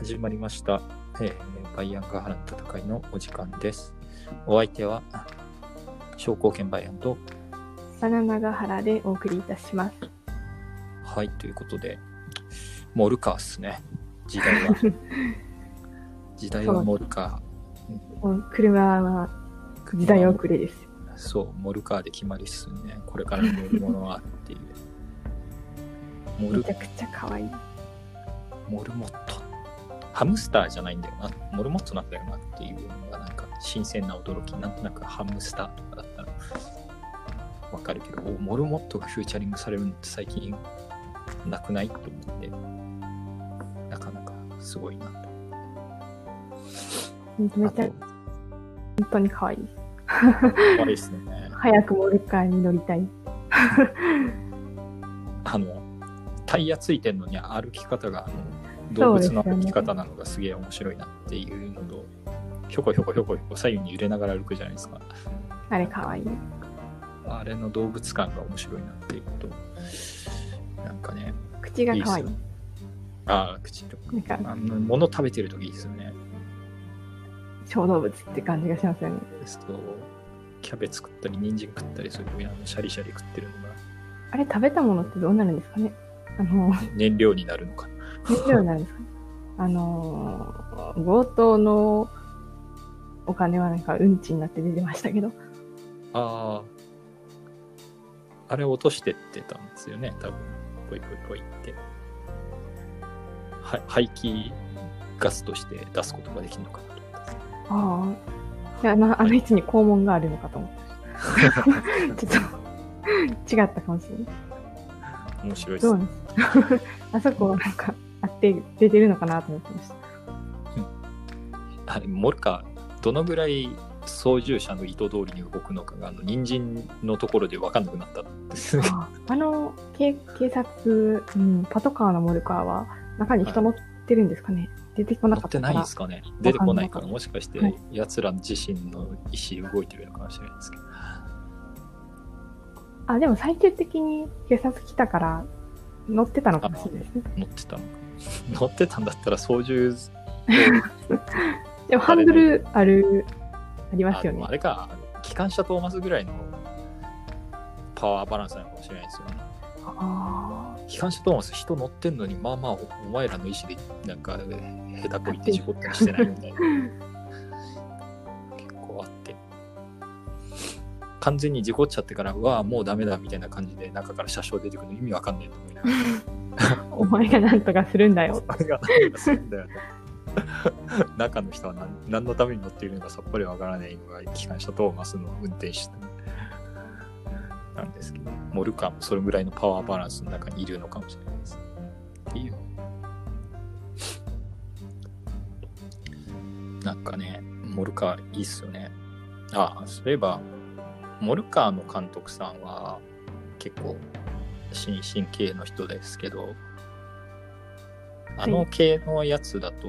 始まりました、えーバイアンガハラの戦いのお時間です。お相手は、商工券バイアンと、バナナガハラでお送りいたします。はい、ということで、モルカーっすね。時代は。時代はモルカもう車は時代遅れです。ー。そう、モルカーで決まりっすね。これからの乗り物はっていう。モルめちゃくちゃ可愛い。モルモット。ハムスターじゃないんだよな。モルモットなんだよなっていうのがなんか新鮮な驚き。なんとなくハムスターとかだったらわかるけど、おモルモットがフューチャリングされるのって最近なくない？と思って、なかなかすごいなと。めちゃ、本当に可愛いです。可愛いですね。早くモルカーに乗りたい。あの、タイヤついてんのに歩き方があの動物の歩き方なのがすげえ面白いなっていうのと、ひょこひょこひょこひょこ左右に揺れながら歩くじゃないですか。あれ可愛い。あれの動物感が面白いなっていうと、なんかね、口が可愛い。いいっすああ、口となんかあの物食べてるときいいですよね。小動物って感じがしますよね。ですと、キャベツ食ったり、人参食ったりするあのシャリシャリ食ってるのがあれ食べたものってどうなるんですかねあの、燃料になるのかな。燃料になるんですか？ねあのー、強盗のお金はなんかうんちになって出てましたけど。ああ、あれ落としてってたんですよね、多分。ぽいぽいぽいって。は排気ガスとして出すことができるのかなと思ったんですああ。いや、なあの位置に肛門があるのかと思って。ちょっと違ったかもしれない。面白いですね あそこなんかあって出てるのかなと思ってました。あれ、モルカー、どのぐらい操縦者の意図通りに動くのかが、あの、人参のところで分かんなくなったんですね。ああの警警察、うん、パトカーのモルカーは中に人乗ってるんですかね、出てこな乗ってないかったからですかね。出てこないから、もしかしてはい、奴ら自身の意思動いてるのかもしれないですけど。あでも最終的に警察来たから乗ってたのかもしれないですね乗ってたのか。乗ってたんだったら操縦でもハンドルあるありますよねあれか、機関車トーマスぐらいのパワーバランスなのかもしれないですよね。あ機関車トーマス人乗ってんのに、まあまあお、お前らの意思でなんか、下手こいって事故ったりしてないみたいな。完全に事故っちゃってから、うわあ、もうダメだみたいな感じで中から車掌出てくるの意味わかんないと思いながら。あお前がなんとかするんだよあれが何がするんだよね。中の人は何何のために乗っているのかさっぱりわからないのが機関車トーマスの運転手なんですけど、モルカーもそれぐらいのパワーバランスの中にいるのかもしれないです。っていう。なんかね、モルカーいいっすよね。ああ、そういえば、モルカーの監督さんは結構新進系の人ですけど、あの系のやつだと、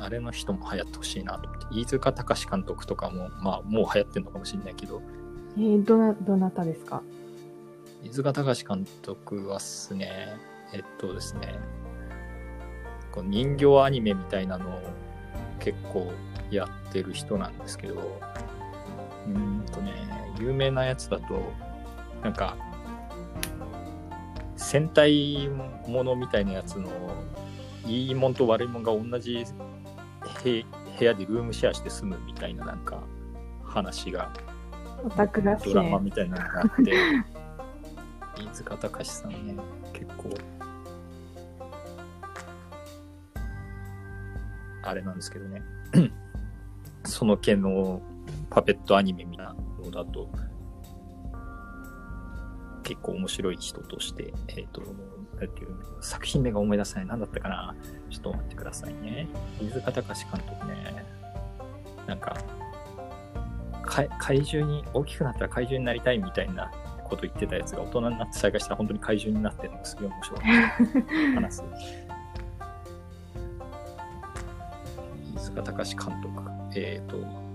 あれの人も流行ってほしいなと思って、飯塚隆監督とかも、まあもう流行ってるのかもしれないけど、えー、どなどなたですか？飯塚隆監督はっすね、えっとですね、こう人形アニメみたいなのを結構やってる人なんですけど、うーん有名なやつだと、なんか、戦隊ものみたいなやつの、いいもんと悪いもんが同じ部部屋でルームシェアして住むみたいななんか話がドラマね。みたいなのがあって、飯塚隆さんね、結構、あれなんですけどね、その系のパペットアニメみたいなのだと、結構面白い人として、えっ、と、なんていうの作品名が思い出せない。何だったかな？ちょっと待ってくださいね。飯塚隆監督ね、なんか、怪怪獣に大きくなったら怪獣になりたいみたいなこと言ってたやつが大人になって再開したら本当に怪獣になってるのがすげえ面白い。話す。飯塚隆監督。えっ、ー、と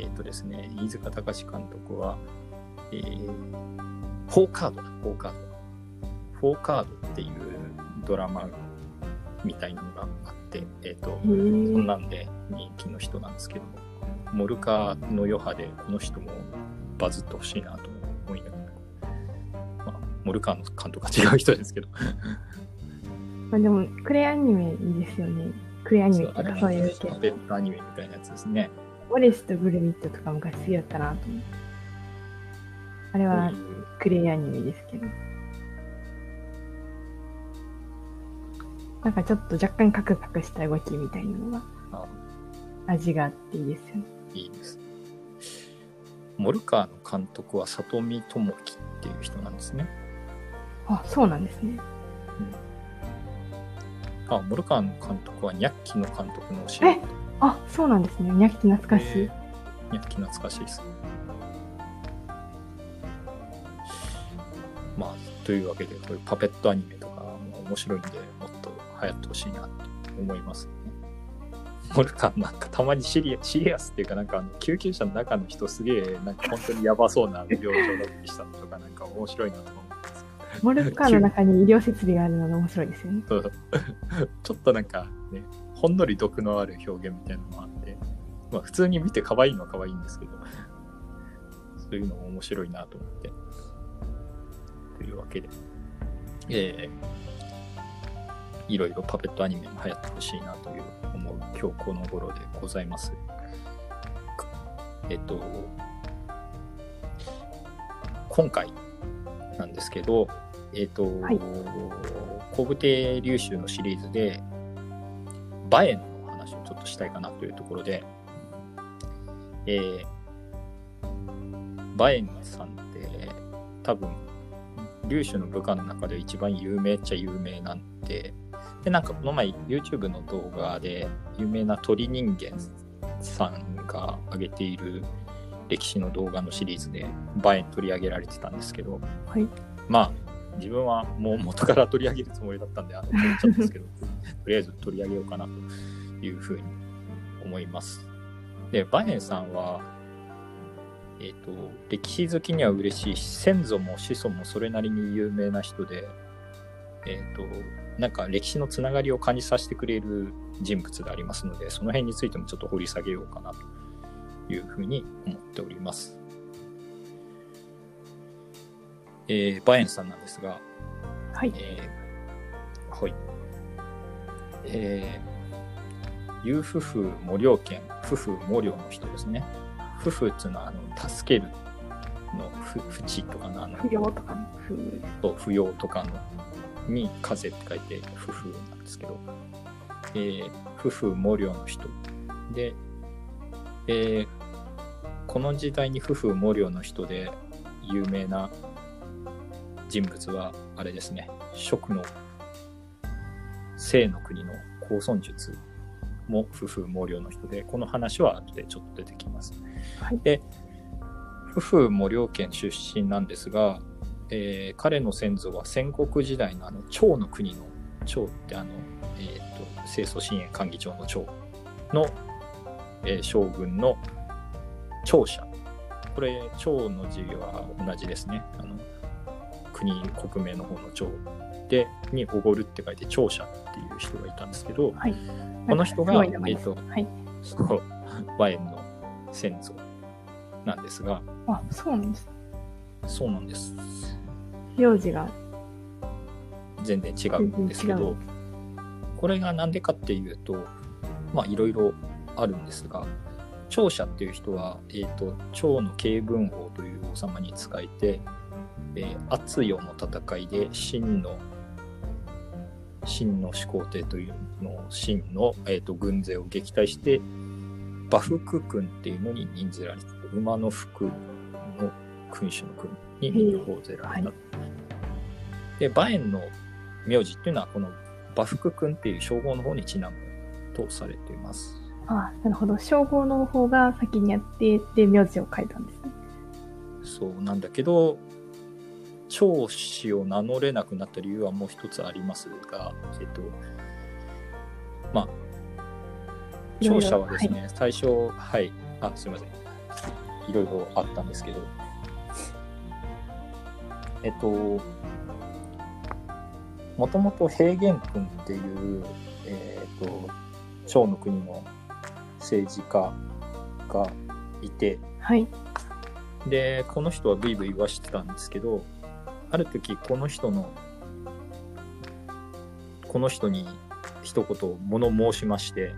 えっ、とですね飯塚隆監督は、えーフォーカードだ、フォーカード。フォーカードっていうドラマみたいなのがあって、えっ、と、へこーんなんで人気の人なんですけど、モルカーの余波でこの人もバズってほしいなと思いながら、まあ、モルカーの監督は違う人ですけど、まあでも、クレイアニメいいですよね。クレイアニメっていうかそういう系アニメみたいなやつですね。オレスとグルミットとか昔好きだったなと思って。あれはクレイアニメですけど。なんかちょっと若干カクカクした動きみたいなのがあ味があっていいですよね。いいです。モルカーの監督は里見智樹っていう人なんですね。あ、そうなんですね。あ、モルカーの監督はニャッキの監督の教え。あ、そうなんですね。ニャッキ懐かしい。えーニャッキ懐かしいです。まあ、というわけで、こういうパペットアニメとかも面白いんで、もっと流行ってほしいなって思いますね。モルカーなんかたまにシリアシリアスっていうか、なんかあの救急車の中の人すげえ、なんか本当にやばそうな病状だったりしたのとか、なんか面白いなと思うんですモルカーの中に医療設備があるのが面白いですよね。そうちょっとなんかね、ほんのり毒のある表現みたいなのもあって、まあ普通に見て可愛いのは可愛いんですけど、そういうのも面白いなと思って。というわけで、えー、いろいろパペットアニメも流行ってほしいなという思う今日この頃でございます。えっと、今回なんですけど、えっ、と、はい工部亭流衆のシリーズで、バエンの話をちょっとしたいかなというところで、えー、バエンさんって多分、流衆の部下の中で一番有名っちゃ有名なんで、で、なんかこの前 YouTube の動画で有名な鳥人間さんが上げている歴史の動画のシリーズでバエン取り上げられてたんですけど、はい。まあ自分はもう元から取り上げるつもりだったんであの取っちゃったんですけど とりあえず取り上げようかなというふうに思います。でバエンさんは、えっと歴史好きには嬉しいし先祖も子孫もそれなりに有名な人で、えっとなんか歴史のつながりを感じさせてくれる人物でありますのでその辺についてもちょっと掘り下げようかなというふうに思っております。えーバエンさんなんですが、はい。えーはい。えー、ユーフフ無料券、フフ無料の人ですね。フフっていうのは、あの、助けるの、ふ、ふちとかの、あの、不要とかね。不と不要とかの、に風って書いて、フフなんですけど、えー、フフ無料の人。で、えー、この時代にフフ無料の人で有名な人物は、あれですね、蜀の清の国の高尊術も夫婦毛量の人で、この話は後でちょっと出てきます。はい。で、夫婦毛量県出身なんですが、えー彼の先祖は戦国時代のあの趙の国の趙ってあの、えー、と清楚信玄寛義朝の趙の、えー将軍の趙者。これ趙の字は同じですね。あの国国名の方の趙でにおごるって書いて趙者っていう人がいたんですけど、はい。この人がえーとはい。そうワエンの先祖なんですがあ、そうなんです。そうなんです名字が全然違うんですけどこれがなんでかっていうとまあいろいろあるんですが長者っていう人は、えー、と趙の慶文王という王様に仕えて、えー、圧世の戦いで秦の秦の始皇帝というのを秦の、えー、と軍勢を撃退して馬服軍っていうのに任ぜられて馬の服の君主の君に任をぜられた、はで馬燕の名字っていうのはこの馬服君っていう称号の方にちなむとされていますあ、なるほど。称号の方が先にやって、で、名字を書いたんですね。そうなんだけど長子を名乗れなくなった理由はもう一つありますがえっとまあ長者はですね、最初はい。あすいません。いろいろあったんですけど。えっと、もともと平原君っていう、えっと、趙の国の政治家がいて、はい。で、この人はブイブイ言わしてたんですけど、ある時この人の、この人に一言物申しまして、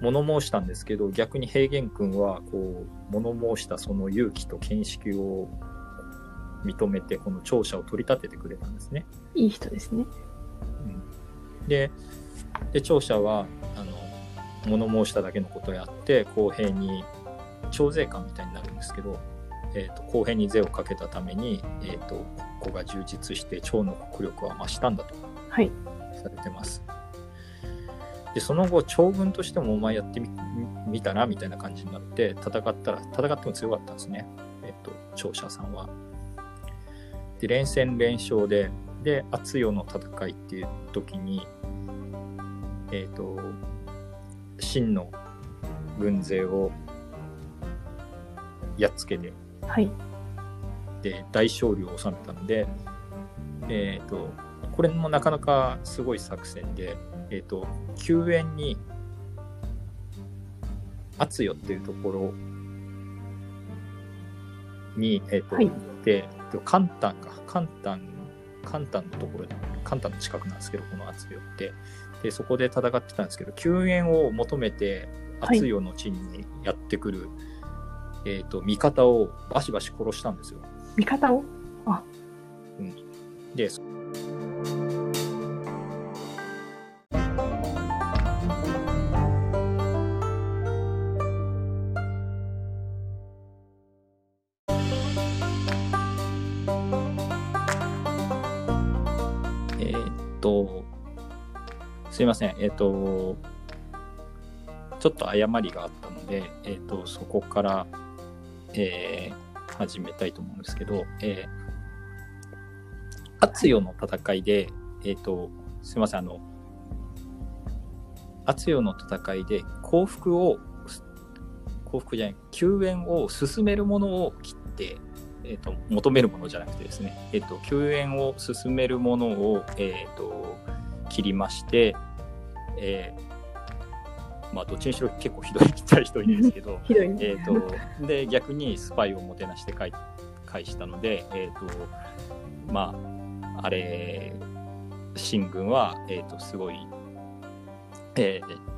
物申したんですけど、逆に平原君は、こう、物申したその勇気と見識を認めて、この聴者を取り立ててくれたんですね。いい人ですね。うんで、で、聴者は、あの、物申しただけのことをやって、公平に、徴税官みたいになるんですけど、えー、と公平に税をかけたために、えー、と国庫が充実して趙の国力は増したんだとはい。されてます。でその後長軍としてもお前やってみみたらみたいな感じになって戦ったら戦っても強かったんですね、えっ、と聴者さんは。で連戦連勝でで厚代の戦いっていう時にえっ、と秦の軍勢をやっつけてはい。で大勝利を収めたので、えー、とこれもなかなかすごい作戦で、えー、と救援に厚代っていうところに、えーとはい。行って簡単か。簡単簡単のところで簡単の近くなんですけどこの厚代って。でそこで戦ってたんですけど救援を求めてはい。厚代の地にやってくる、えー、と味方をバシバシ殺したんですよ。味方を？で、えーっと、すいません、えーっと、ちょっと誤りがあったので、えーっと、そこから、えー始めたいと思うんですけど、えー厚代の戦いで、えっ、と、すいません、あの、厚代の戦いで幸福を、幸福じゃない、救援を進めるものを切って、えっ、と、求めるものじゃなくてですね、えっ、と、救援を進めるものを、えっ、と、切りまして、えーまあ、どっちにしろ結構ひどい、痛い人いるんですけど、ひどいね。えー、とで逆にスパイをもてなして返返したので、えーとまあ、あれ秦軍は、えー、とすごい、えー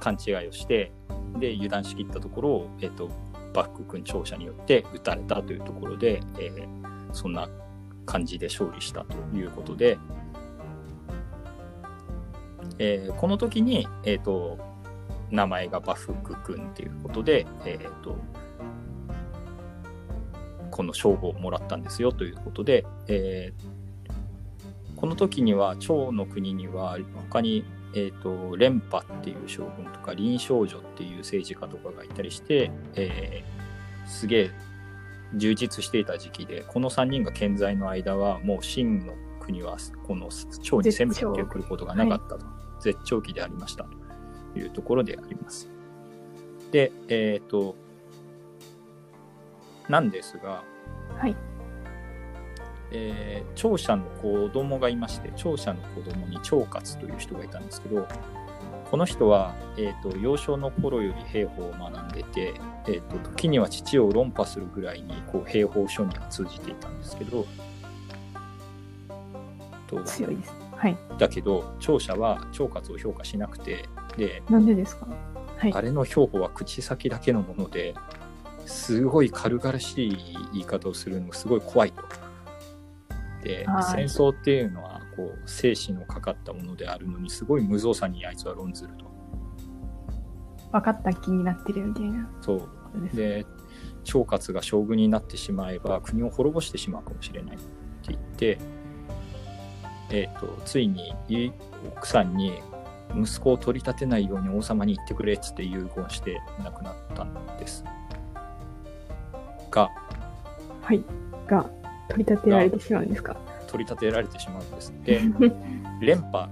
勘違いをしてで油断しきったところを、えー、と幕府軍長者によって撃たれたというところで、えーそんな感じで勝利したということで、えーこの時に、えー、と名前がバフク君っていうことで、えー、とこの称号をもらったんですよということで、えーこの時には趙の国には他に、えー、と連覇っていう将軍とか林少女っていう政治家とかがいたりして、えーすげえ充実していた時期でこの3人が健在の間はもう秦の国はこの趙に攻めてくることがなかったと。絶頂期でありました。というところであります。で、えっ、と、なんですが、はい。えー長者の子供がいまして、長者の子供に長勝という人がいたんですけど、この人は、えー、と幼少の頃より兵法を学んでて、えー、と時には父を論破するぐらいにこう兵法書には通じていたんですけど、と強いです。はい。だけど長者は長勝を評価しなくてでなんでですか？はいあ。れの兵法は口先だけのものですごい軽々しい言い方をするのがすごい怖いと。ではい戦争っていうのはこう生死のかかったものであるのにすごい無造作にあいつは論ずると。分かった気になってるみたいなそうです。で長勝が将軍になってしまえば国を滅ぼしてしまうかもしれないって言って、えー、とついにい奥さんに息子を取り立てないように王様に言ってくれっつって遺言して亡くなったんですがはい。が、取り立てられてしまうんですか？取り立てられてしまうんですで 連覇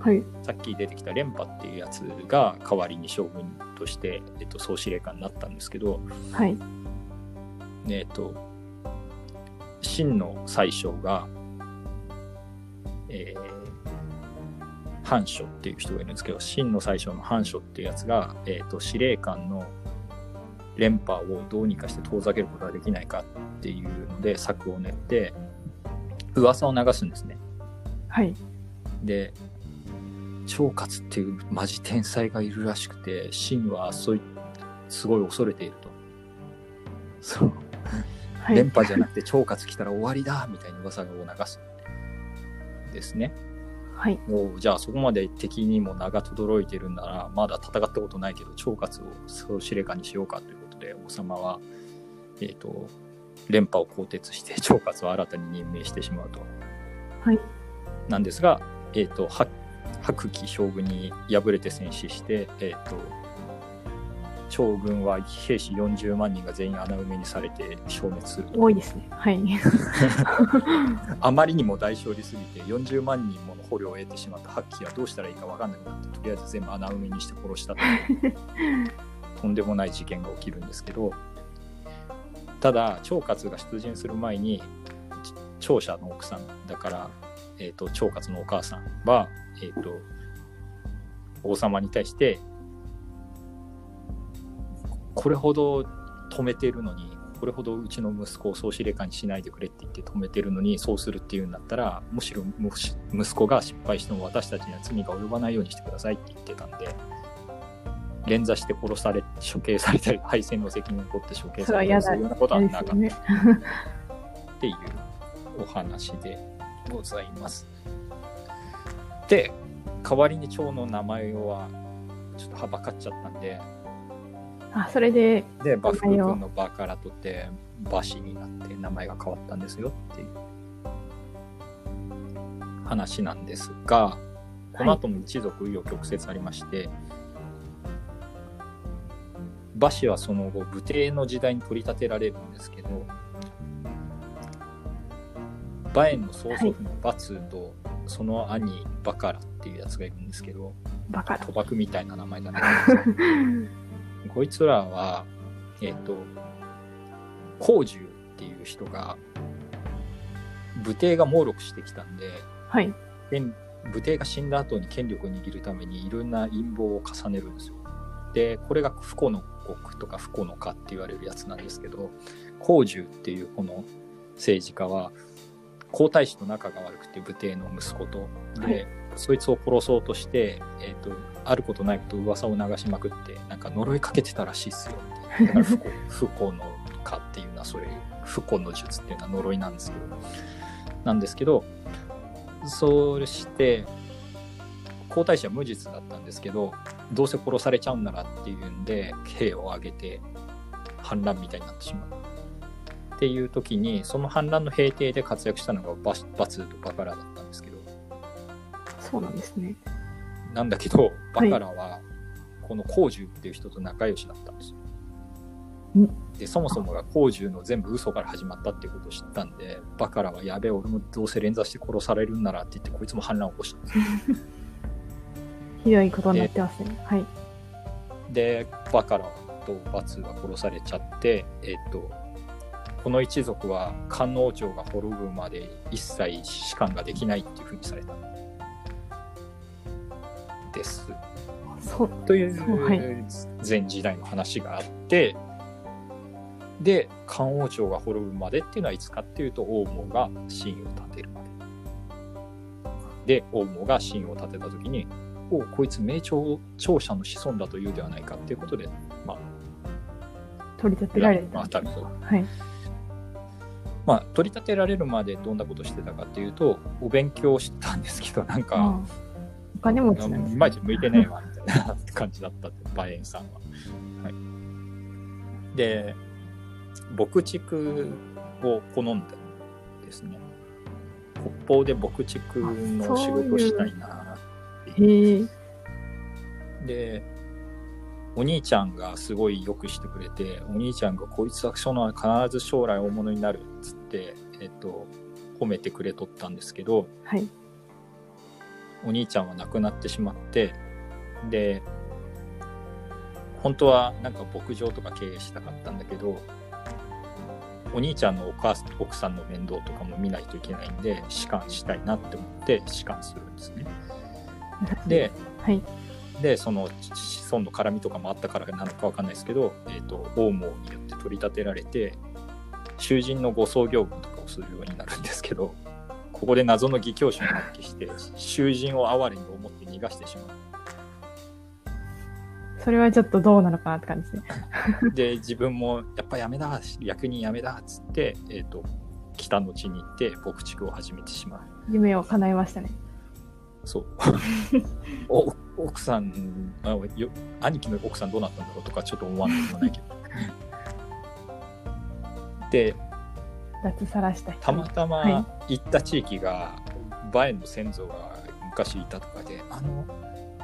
はい。さっき出てきた連覇っていうやつが代わりに将軍として、えっと総司令官になったんですけど、はい。えっと、真の宰相が、えー、藩書っていう人がいるんですけど、真の宰相の藩書っていうやつが、えーと、司令官の連覇をどうにかして遠ざけることができないかっていうので策を練って噂を流すんですね。はい。で長勝っていうマジ天才がいるらしくて秦はそういすごい恐れていると。そうはい。連覇じゃなくて超勝来たら終わりだみたいな噂を流すですね。はい。おじゃあそこまで敵にも名が轟いてるんならまだ戦ったことないけど超勝を総司令官にしようかということで王様は、えー、と連覇を更迭して 超勝を新たに任命してしまうと。はい。なんですが、えー、とは白騎将軍に敗れて戦死して、えー、と将軍は兵士40万人が全員穴埋めにされて消滅すると多いですね。はい。あまりにも大勝利すぎて40万人もの捕虜を得てしまった白騎はどうしたらいいか分かんなくなってとりあえず全部穴埋めにして殺したという とんでもない事件が起きるんですけどただ長勝が出陣する前にち長者の奥さんだから、えー、と長勝のお母さんは、えー、と王様に対してこれほど止めてるのにこれほどうちの息子を総司令官にしないでくれって言って止めてるのにそうするっていうんだったらむしろ息子が失敗しても私たちには罪が及ばないようにしてくださいって言ってたんで連座して殺され処刑されたり 敗戦の責任を取って処刑されたりそれは嫌だそういうようなことはなかった嫌ですっていうお話でございます。で代わりに蝶の名前はちょっとはばかっちゃったんであ、それで、でバフ名前を。君のバから取ってバシになって名前が変わったんですよっていう。話なんですがこの後も一族紆余曲折ありまして、馬氏はその後武帝の時代に取り立てられるんですけど馬園の曽祖父の馬通とその兄バカラっていうやつがいるんですけどバカだ。賭博みたいな名前だな こいつらは、えっ、と、光寿っていう人が、武帝が猛録してきたんで、はい。権武帝が死んだ後に権力を握るためにいろんな陰謀を重ねるんですよ。で、これが不幸の国とか不幸の家って言われるやつなんですけど、光寿っていうこの政治家は、皇太子と仲が悪くて武帝の息子と。で、はいそいつを殺そうとして、えっ、と、あることないこと噂を流しまくって、なんか呪いかけてたらしいっすよ。だから不幸不幸の家っていうのは、それ、不幸の術っていうのは呪いなんですけど、なんですけど、そうして、皇太子は無実だったんですけど、どうせ殺されちゃうんならっていうんで、兵を挙げて反乱みたいになってしまう。っていう時に、その反乱の平定で活躍したのがババツとバカラだったんですけど、そうなんですね。なんだけど、バカラは、この光寿っていう人と仲良しだったんですよ。んで、そもそもが光寿の全部嘘から始まったっていうことを知ったんで、バカラはやべえ、俺もどうせ連座して殺されるんならって言って、こいつも反乱を起こしたんですよ。ひどいことになってますね。はい。で、バカラとバツは殺されちゃって、えっと、この一族は官王朝が滅ぶまで一切士官ができないっていうふうにされた。です。そう。という前時代の話があって、で、漢王朝が滅ぶまでっていうのはいつかっていうと、王毛が秦を建てるまで。で、王毛が秦を建てた時に、おうこいつ名朝長者の子孫だというではないかっていうことで、まあ、取り立てられまあ、た。当たると。はい。まあ、取り立てられるまでどんなことしてたかっていうと、お勉強してたんですけど、なんか、金持ちなんいまいち向いてねえわみたいな感じだったって馬園さんは。はい、で牧畜を好んだんですね。北方で牧畜の仕事したいなっていう。へえ。でお兄ちゃんがすごいよくしてくれてお兄ちゃんがこいつはその必ず将来大物になるっつって、えっと、褒めてくれとったんですけど、はい。お兄ちゃんは亡くなってしまってで本当はなんか牧場とか経営したかったんだけどお兄ちゃんのお母さん奥さんの面倒とかも見ないといけないんで仕官したいなって思って仕官するんですね。ではい。でその子孫の絡みとかもあったからなのかわかんないですけど、えー、と王毛によって取り立てられて囚人のご葬業務とかをするようになるんですけどここで謎の義教師を発揮して囚人を哀れに思って逃がしてしまそれはちょっとどうなのかなって感じですね。う で自分もやっぱやめだ役人やめだっつって、えー、と北の地に行って牧畜を始めてしまう夢を叶えましたね。そう お奥さんあよ兄貴の奥さんどうなったんだろうとかちょっと思わないでもないけどで脱サラした人。たまたはいま行った地域がバエンの先祖が昔いたとかであの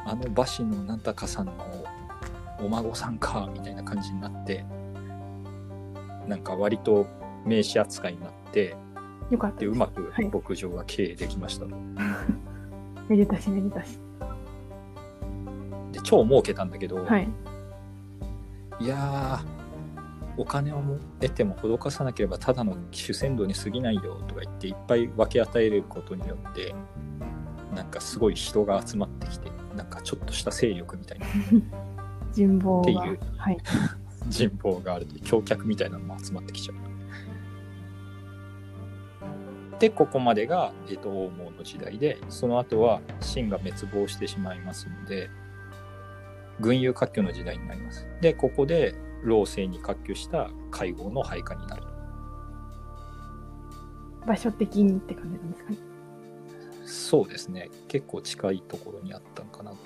あの馬氏のなんたかさんのお孫さんかみたいな感じになってなんか割と名刺扱いになってよかったでうまくはい牧場が経営できましたと、めでたしめでたし。で超儲けたんだけど、はい。いやーお金をも得ても施かさなければただの主戦度に過ぎないよとか言っていっぱい分け与えることによってなんかすごい人が集まってきてなんかちょっとした勢力みたいな人望がっていう。はい。人望があるという強客みたいなのも集まってきちゃう。でここまでが、えー、と王毛の時代でその後は秦が滅亡してしまいますので群雄割拠の時代になります。でここで老政に割拠した会合の配下になると。場所的にって感じなんですかね。そうですね結構近いところにあったのかなと。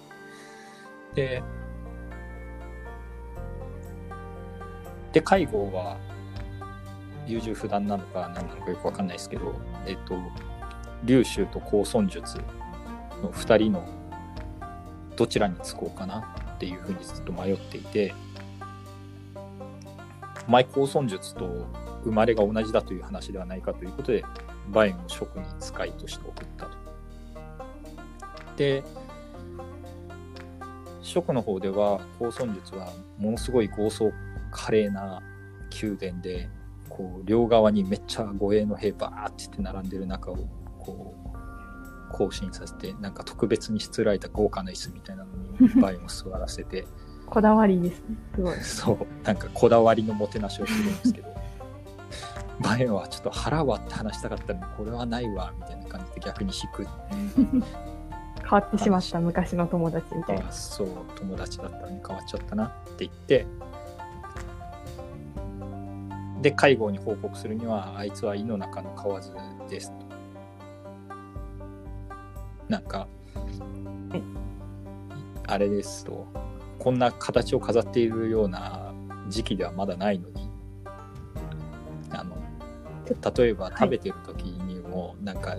でで介護は優柔不断なのか何なのかよくわかんないですけどえっと龍州と高尊術の2人のどちらにつこうかなっていうふうにずっと迷っていて前高尊術と生まれが同じだという話ではないかということでバエンを職に使いとして送ったと。で蜀の方では高尊術はものすごい豪壮華麗な宮殿でこう両側にめっちゃ護衛の兵バーってって並んでる中をこう行進させてなんか特別にしつらえた豪華な椅子みたいなのにバインを座らせてこだわりですね。すごい。そう。なんかこだわりのもてなしをするんですけど。バエンはちょっと腹割って話したかったのにこれはないわみたいな感じで逆に引く 変わってしまった昔の友達みたいな。あそう。友達だったのに変わっちゃったなって言って。で介護に報告するにはあいつは胃の中の蛙ですと。なんかはいあれですとこんな形を飾っているような時期ではまだないのにあの例えばはい。食べてる時にもなんか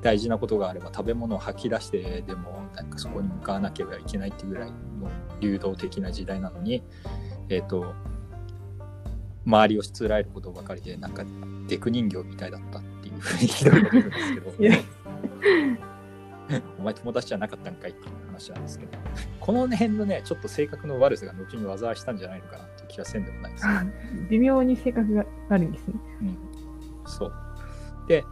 大事なことがあれば食べ物を吐き出してでもなんかそこに向かわなければいけないっていうぐらいの流動的な時代なのにえっ、と周りをしつらえることばかりでなんかデク人形みたいだったっていうふうにひどいこと言うんですけど。お前友達じゃなかったんかいっていう話なんですけどこの辺のねちょっと性格の悪さが後に災いしたんじゃないのかなっていう気がせんでもないですけどあ微妙に性格があるんですね。うん、そう。で、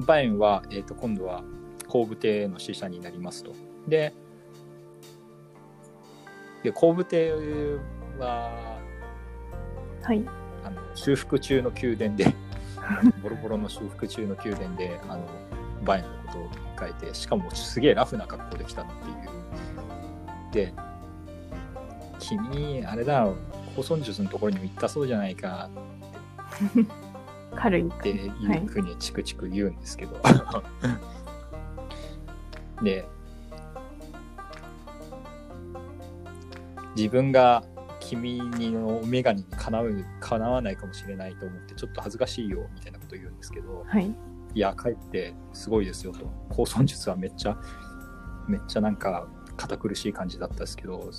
バエンは、えー、と今度は後部帝の使者になりますと。で、で後部帝ははい。あの修復中の宮殿で、ボロボロの修復中の宮殿で、あのバエンのことを書いて、しかもすげえラフな格好で来たっていう。で、君、あれだ、高尊術のところにも行ったそうじゃないか軽い。っていうふうにチクチク言うんですけど、で自分が君の女神にかなうかなわないかもしれないと思ってちょっと恥ずかしいよみたいなこと言うんですけどはい。いや帰ってすごいですよと。高尊術はめっちゃめっちゃなんか堅苦しい感じだったですけど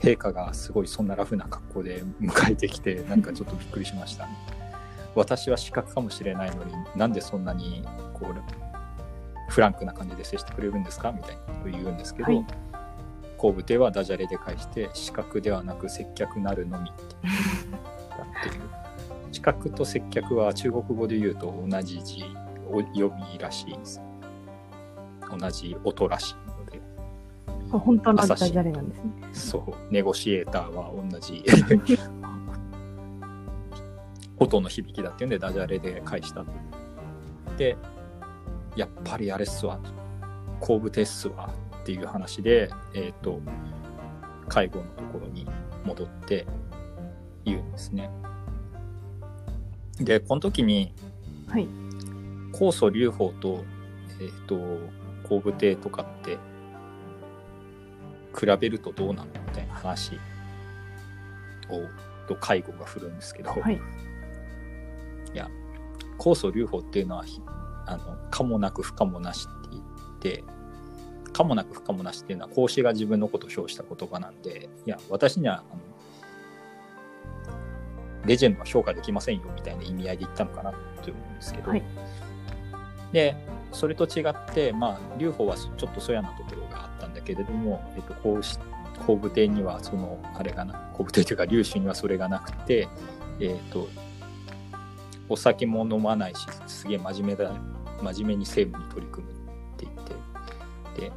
陛下がすごいそんなラフな格好で迎えてきてなんかちょっとびっくりしました、私は資格かもしれないのになんでそんなにこうフランクな感じで接してくれるんですかみたいなことを言うんですけど、はい。後部ではダジャレで返して資格ではなく接客なるのみっていうっていう客と接客は中国語で言うと同じ字を読みらしいです。同じ音らしいので、あ本当のダジャレなんですね。そう、ネゴシエーターは同じ 音の響きだっていうんでダジャレで返したと。で、やっぱりあれっすわ、後部手っすわっていう話で、えっ、と、介護のところに戻って言うんですね。で、この時にはい。酵素流法と、えっ、と、後部手とかって比べるとどうなのみたいな話を、と介護が振るんですけど、はい。酵素流法っていうのはひあの可もなく不可もなしって言って可もなく不可もなしっていうのは孔子が自分のことを評した言葉なんでいや私にはあのレジェンドは評価できませんよみたいな意味合いで言ったのかなって思うんですけど、はい。でそれと違ってまあ流法はちょっとそやなところがあったんだけれども、えっと、孔子後部帝にはそのあれがな後部帝というか粒子にはそれがなくてえっ、とお酒も飲まないしすげえ真面目だ真面目に政務に取り組むって言ってで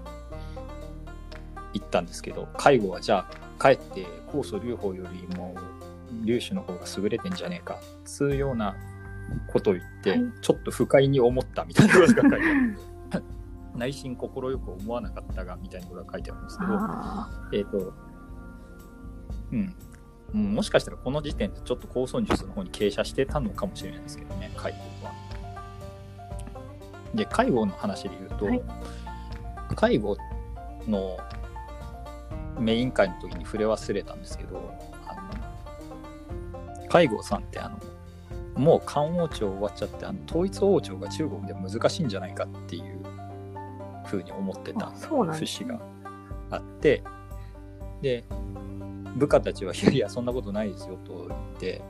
言ったんですけど介護はじゃあかえって酵素流法よりも粒子の方が優れてんじゃねえかつうようなことを言って、はいちょっと不快に思ったみたいなことが書いてある内心快く思わなかったがみたいなことが書いてあるんですけどえっ、と、うん。うんもしかしたらこの時点でちょっと高尊術の方に傾斜してたのかもしれないですけどね、介護は。で、介護の話で言うと、はい介護のメイン会の時に触れ忘れたんですけど、あの介護さんってあの、もう漢王朝終わっちゃって、あの統一王朝が中国で難しいんじゃないかっていうふうに思ってた節があってで部下たちは「いやいやそんなことないですよ」と言って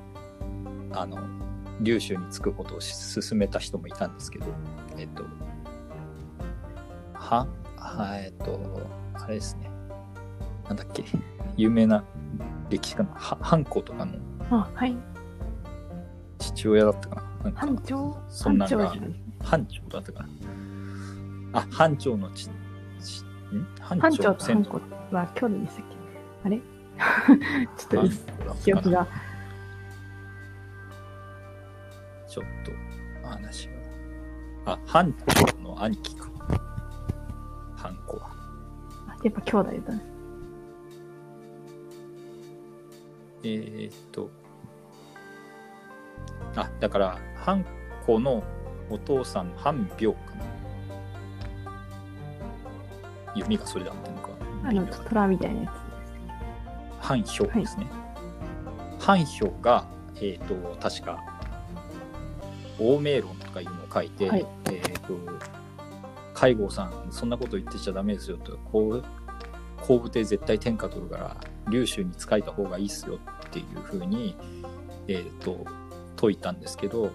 あの劉州につくことをし進めた人もいたんですけどえっとははえっとあれですね。なんだっけ。有名な歴史家のは藩校とかのあ、はい。父親だったかな？班長？そんなのが班長だったかな？あ藩長のちち班長？と班先祖子は兄弟でしたっけ？あれ？ちょっと藩記憶が。ちょっと話が。あ、ハンコの兄貴か。ハンコは。あやっぱ兄弟だったんです。えーっと。あ、だから、ハンコのお父さんのハンビョウかな。弓がそれだったのか。あの、虎みたいなやハンヒョウですね。ハンヒョウが、えっ、と、確か、欧明論とかいうのを書いて、はいえっ、と、西郷さん、そんなこと言ってちゃダメですよと、こう、後部帝絶対天下取るから、劉州に使いた方がいいっすよっていうふうに、えっ、と、説いたんですけど、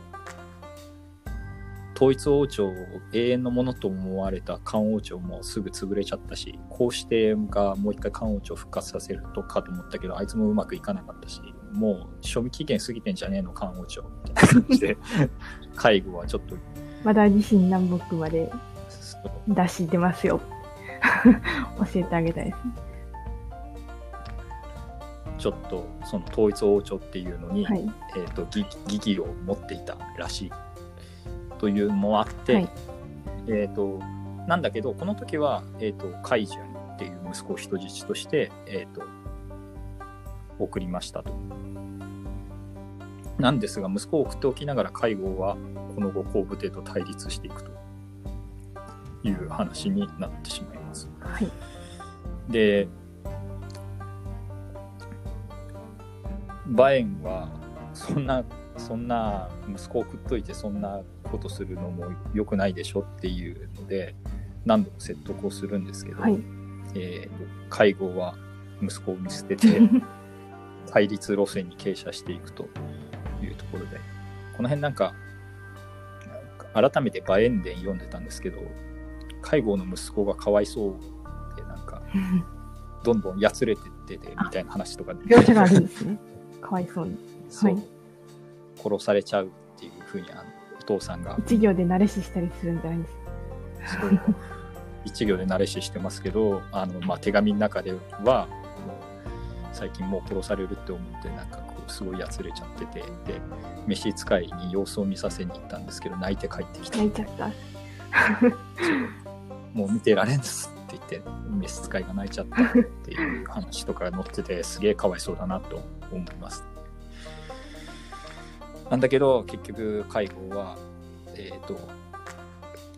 統一王朝を永遠のものと思われた漢王朝もすぐ潰れちゃったしこうしてがもう一回漢王朝を復活させるとかと思ったけどあいつもうまくいかなかったしもう賞味期限過ぎてんじゃねえの漢王朝みたいな感じで 介護はちょっとまだ自信南北まで出し出ますよ。教えてあげたいですね。ちょっとその統一王朝っていうのに、はい。えー、と疑疑義を持っていたらしいというのもあって、はいえー、となんだけどこの時は、えー、と海順っていう息子を人質として、えー、と送りましたと。なんですが息子を送っておきながら海郷はこの後後部帝と対立していくという話になってしまいます。はい。で、バエンは、そんな、そんな、息子を送っといて、そんなことするのも良くないでしょっていうので、何度も説得をするんですけど、はい。えー介護は息子を見捨てて、対立路線に傾斜していくというところで、この辺なんか、改めてバエン伝読んでたんですけど、介護の息子がかわいそうで、なんか、どんどんやつれてっててみたいな話とかでかわいそうに。そう、はい。殺されちゃうっていうふうにあのお父さんが。一行で慣れししたりするんじゃないんです。一行で慣れししてますけどあの、まあ、手紙の中では最近もう殺されるって思ってなんかこうすごいやつれちゃっててで召使いに様子を見させに行ったんですけど泣いて帰ってきた。泣いちゃった。もう見てられんですって言って召使いが泣いちゃったっていう話とかが載っててすげえかわいそうだなと思思います。なんだけど結局介護は、えー、と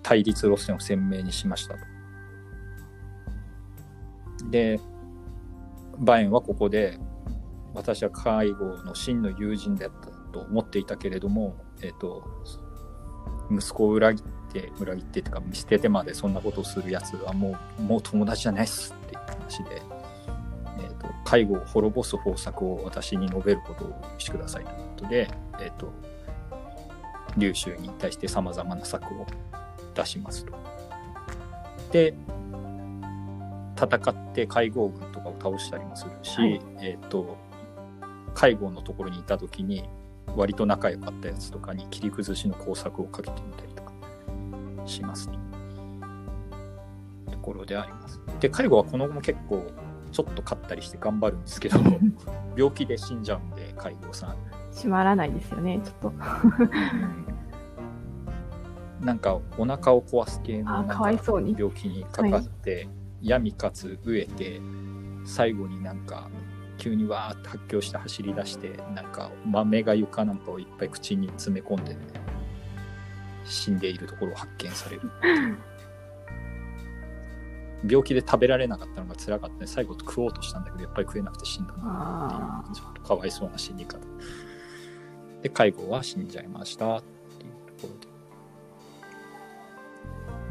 対立路線を鮮明にしましたと。でバエンはここで私は介護の真の友人だったと思っていたけれども、えー、と息子を裏切って裏切ってとか見捨ててまでそんなことをするやつはもうもう友達じゃないっすっていう話で、介護を滅ぼす方策を私に述べることをしくださいということで、えー、と劉州に対してさまざまな策を出しますと。で戦って介護軍とかを倒したりもするし、はいえっ、と介護のところにいた時に割と仲良かったやつとかに切り崩しの工作をかけてみたりとかしますと。ところであります。で介護はこの後も結構ちょっと勝ったりして頑張るんですけど 病気で死んじゃうんで介護さん。閉まらないですよね、ちょっと。なんかお腹を壊す系のあかわいそうに病気にかかって、闇かつ飢えて最後になんか急にわーって発狂して走り出してなんか豆が床なんかをいっぱい口に詰め込んで、死んでいるところを発見されるっていう 病気で食べられなかったのが辛かったね最後食おうとしたんだけどやっぱり食えなくて死んだなあっていうちょっとかわいそうな死に方で介護は死んじゃいましたっていうところ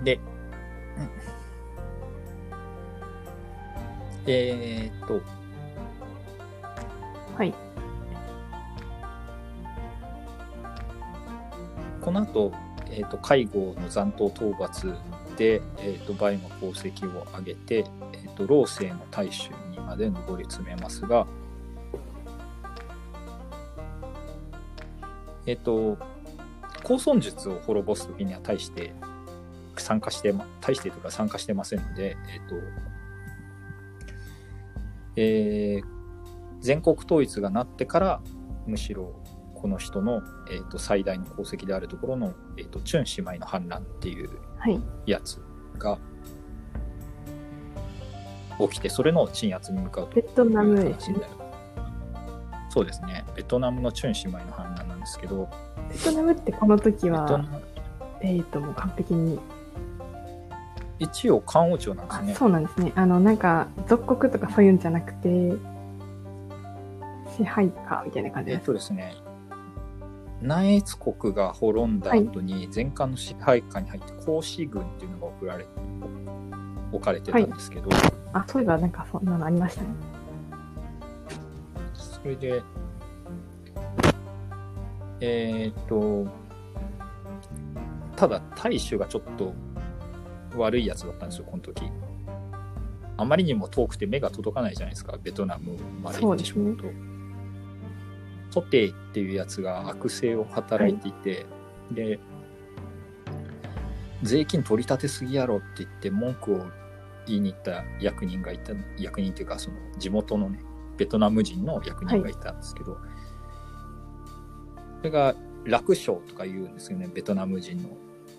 で。で、うん。えーっと。はい。この後、えー、と介護の残党討伐で、えー、とバイの功績を上げて、えー、と老政の大衆にまで上り詰めますが、えっ、と高尊術を滅ぼす時には大して参加してま大してというか参加してませんので、えっ、とえー全国統一がなってからむしろこの人の、えー、と最大の功績であるところの、えー、とチュン姉妹の反乱っていうはい。やつが起きてそれの鎮圧に向かうというベトナムですね形になる。そうですねベトナムのチュン姉妹の反乱なんですけどベトナムってこの時は、ムえーと、もう完璧に、一応漢王朝なんですあ、ねそうなんですね。あの、なんか、属国とかそういうんじゃなくて、支配下みたいな感じえっです。とですね南越国が滅んだ後に前漢の支配下に入って孔子軍っていうのが送られ置かれてたんですけど、あ、そういえばなんかそんなのありましたね。それでえーっとただ大衆がちょっと悪いやつだったんですよこの時。あまりにも遠くて目が届かないじゃないですかベトナムまで行ってしまうとソテイっていうやつが悪性を働いていて、で税金取り立てすぎやろって言って文句を言いに行った役人がいた役人っていうかその地元のねベトナム人の役人がいたんですけど、それが楽勝とか言うんですよねベトナム人の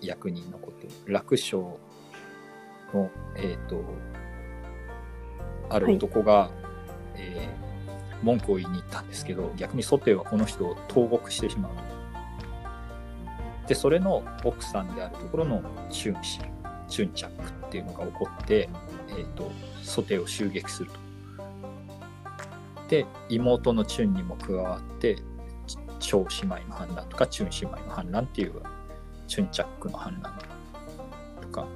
役人のこと。楽勝のえっ、とある男が、えー文句を言いに行ったんですけど逆にソテーはこの人を投獄してしまうでそれの奥さんであるところのチュン氏チュンチャックっていうのが起こって、えー、とソテーを襲撃するとで妹のチュンにも加わってチョウ姉妹の反乱とかチュン姉妹の反乱っていうチュンチャックの反乱とか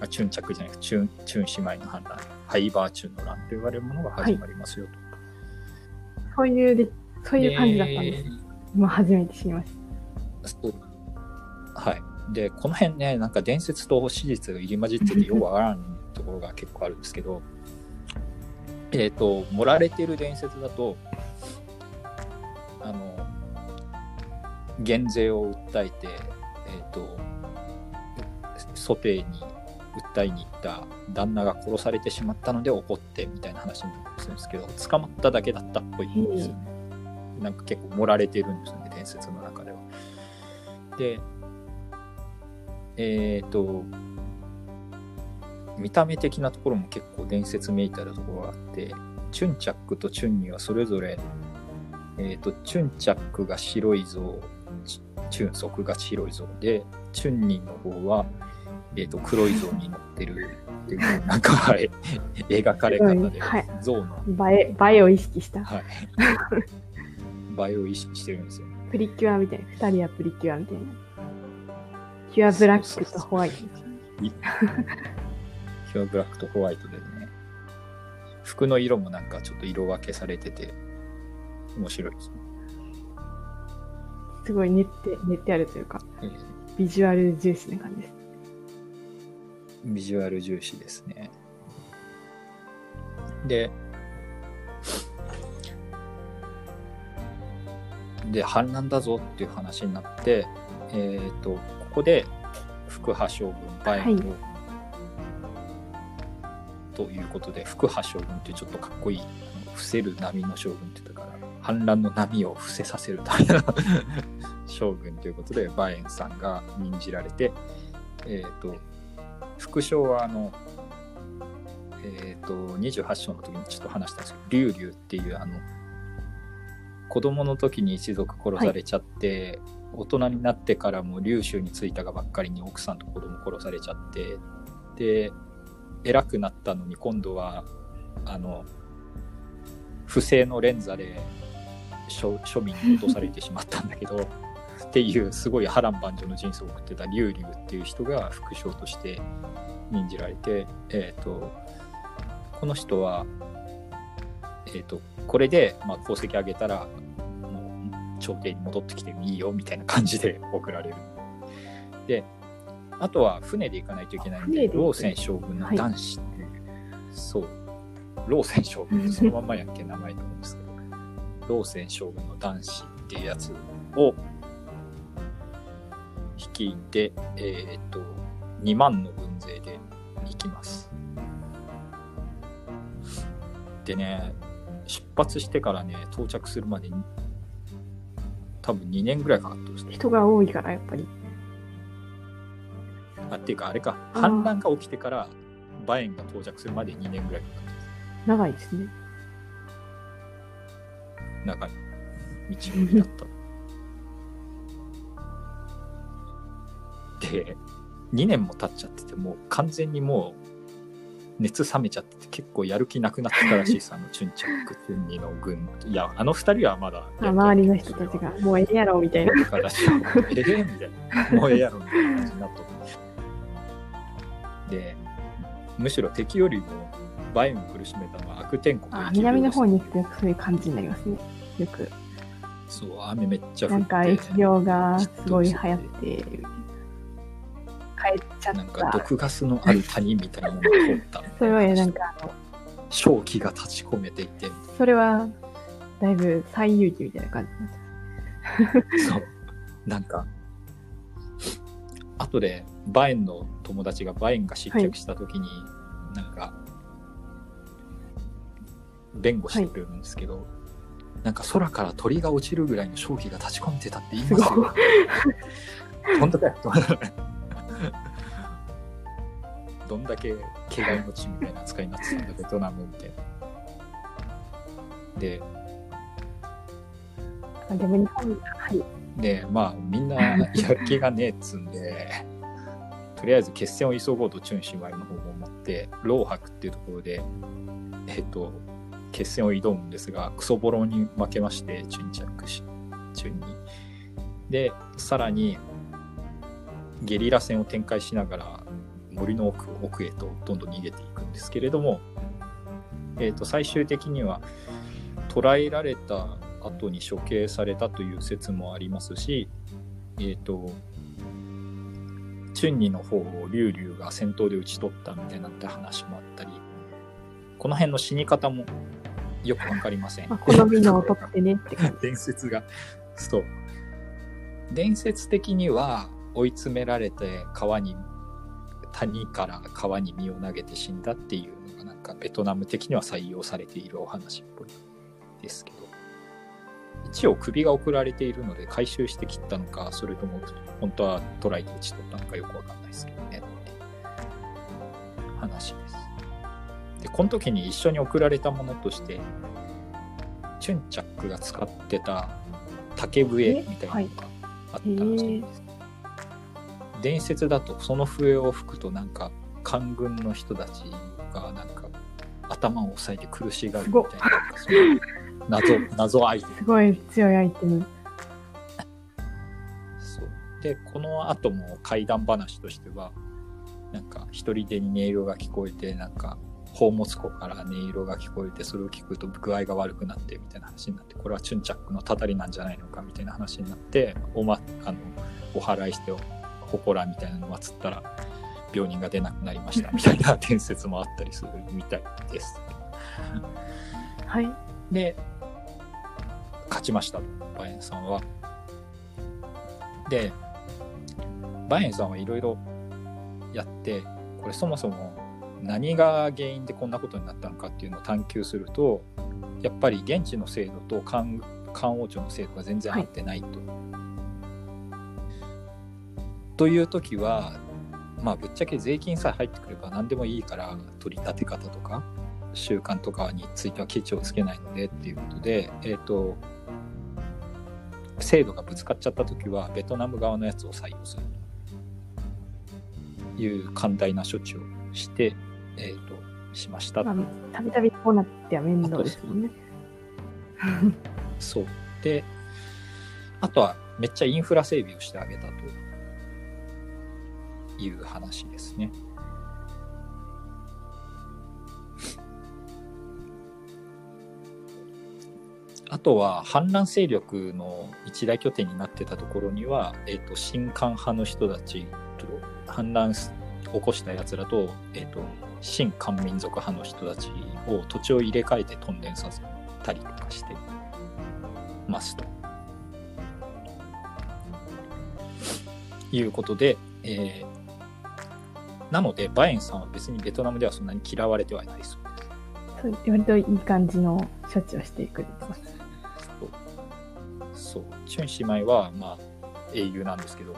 あチュンチャックじゃなくてチュンチュン姉妹の反乱ハイバーチュンの乱と言われるものが始まりますよと。そういうで、そういう感じだったんです。で今初めて知りましそうはい。で、この辺ね、なんか伝説と史実が入り混じってて よくわからんところが結構あるんですけど、えっと、盛られてる伝説だと、あの、減税を訴えて、えっ、と、蘇帝に訴えに行った旦那が殺されてしまったので怒ってみたいな話にするんですけど、捕まっただけだったっぽいんですよね。なんか結構盛られてるんですよね、伝説の中では。で、えっ、と、見た目的なところも結構伝説めいたるところがあって、チュンチャックとチュンニはそれぞれ、えっ、と、チュンチャックが白い像、チチュンソクが白い像で、チュンニの方は、えっ、と、黒い像に乗ってるっていう、なんか、はい描かれ方で、はい像の、映え、映えを意識した。はい。映えを意識してるんですよね。プリキュアみたいな。二人はプリキュアみたいな。キュアブラックとホワイト。いキュアブラックとホワイトでね、服の色もなんかちょっと色分けされてて、面白いですね。すごい練って、練ってあるというか、えービジュアル重視な感じです。ビジュアル重視ですね。で、で、反乱だぞっていう話になって、えっ、と、ここで福波将軍、バインを、ということで、福波将軍ってちょっとかっこいい、伏せる波の将軍って言ったから、反乱の波を伏せさせるための 将軍ということで、バエンさんが任じられて、えっ、と、副将はあの、えっ、と、28章の時にちょっと話したんですけど、リュウリュウっていうあの、子供の時に一族殺されちゃって、大人になってからも劉州に着いたがばっかりに奥さんと子供殺されちゃって、で、偉くなったのに今度は、あの、不正の連座で庶民に落とされてしまったんだけど、っていうすごい波乱万丈の人生を送ってた劉龍っていう人が副将として任じられて、えー、とこの人は、えー、とこれで、まあ、功績上げたら朝廷に戻ってきてもいいよみたいな感じで送られる。であとは船で行かないといけないんで老泉将軍の男子っていう、そう。老泉将軍 そのまんまやっけ名前なんですけど。老泉将軍の男子っていうやつを率いて、えっ、と、2万の軍勢で行きます。でね、出発してからね、到着するまでに、多分2年ぐらいかかってました。人が多いから、やっぱり。あ、っていうか、あれか、反乱が起きてから、バエンが到着するまで2年ぐらいかかってます。長いですね。中に道のりだった。で、2年も経っちゃってて、もう完全にもう熱冷めちゃってて、結構やる気なくなってたらしいです、あのチュンチャック、チュンニの軍。いや、あの2人はまだあ周りの人たちが、もうええやろ、みたいな。ええみたいな、もうええやろみたいな感じになっとって。で、むしろ敵よりもバインを苦しめたのは悪天候あ、南の方に行くとよくそういう感じになりますね。よく。そう、雨めっちゃ降って。なんか、疫病がすごい流行って、帰っちゃなんかった。毒ガスのある谷みたいなものが通ったみ それはたいななんか、あの、正気が立ち込めていて。それは、だいぶ最有機みたいな感じそう。なんか後でバエンの友達がバエンが失脚した時に、なんか弁護してくれるんですけど、なんか空から鳥が落ちるぐらいの正気が立ち込めてたって言いますすごよ本当かよ どんだけ怪我の地みたいな扱いになってたんだベトナムみたいなでう。でも日本、はい。でまあみんなやる気がねえっつんでとりあえず決戦を急ごうとチュンシマイの方も思って老白っていうところでえっと決戦を挑むんですがクソボロに負けましてチュンチャックしチュンにでさらにゲリラ戦を展開しながら森の奥奥へとどんどん逃げていくんですけれども、えっと最終的には捕らえられた後に処刑されたという説もありますし、えっ、と、チュンニの方をリュウリュウが戦闘で討ち取ったみたいなって話もあったり、この辺の死に方もよくわかりません。まあ、好みのを取ってねって。伝説が、そう。伝説的には追い詰められて川に谷から川に身を投げて死んだっていうのがなんかベトナム的には採用されているお話っぽいですけど一応首が送られているので回収して切ったのかそれとも本当はトライで打ち取ったのかよくわかんないですけどねって話です。でこの時に一緒に送られたものとしてチュンチャックが使ってた竹笛みたいなのがあったらしいです、伝説だとその笛を吹くとなんか官軍の人たちがなんか頭を押さえて苦しがるみたいななんかそういう謎謎アイテムすごい強いアイテム。そう。でこの後も怪談話としてはなんか一人でに音色が聞こえてなんか宝物庫から音色が聞こえてそれを聞くと具合が悪くなってみたいな話になってこれはチュンチャックのたたりなんじゃないのかみたいな話になってお,、ま、あのお祓いして祠みたいなのを祀ったら病人が出なくなりましたみたいな伝説もあったりするみたいです。はい。で勝ちましたとバイエンさんは。でバイエンさんはいろいろやってこれそもそも何が原因でこんなことになったのかっていうのを探求するとやっぱり現地の制度と漢漢王朝の制度が全然合ってないと。という時はまあぶっちゃけ税金さえ入ってくれば何でもいいから取り立て方とか習慣とかについてはケチをつけないのでっていうことで、えっ、と、制度がぶつかっちゃった時はベトナム側のやつを採用するという寛大な処置をして、えっ、と、しました。まあ、たびたびこうなっては面倒ですもんね。そう。で、あとはめっちゃインフラ整備をしてあげたという話ですね。あとは反乱勢力の一大拠点になってたところには、えっと新韓派の人たち反乱起こしたやつらと,、えっと新韓民族派の人たちを土地を入れ替えて屯田させたりとかしてますと。いうことで、えーなのでバエンさんは別にベトナムではそんなに嫌われてはいないそうです。そう割といい感じの処置をしてくれてます。そう。チュン姉妹は、まあ、英雄なんですけど、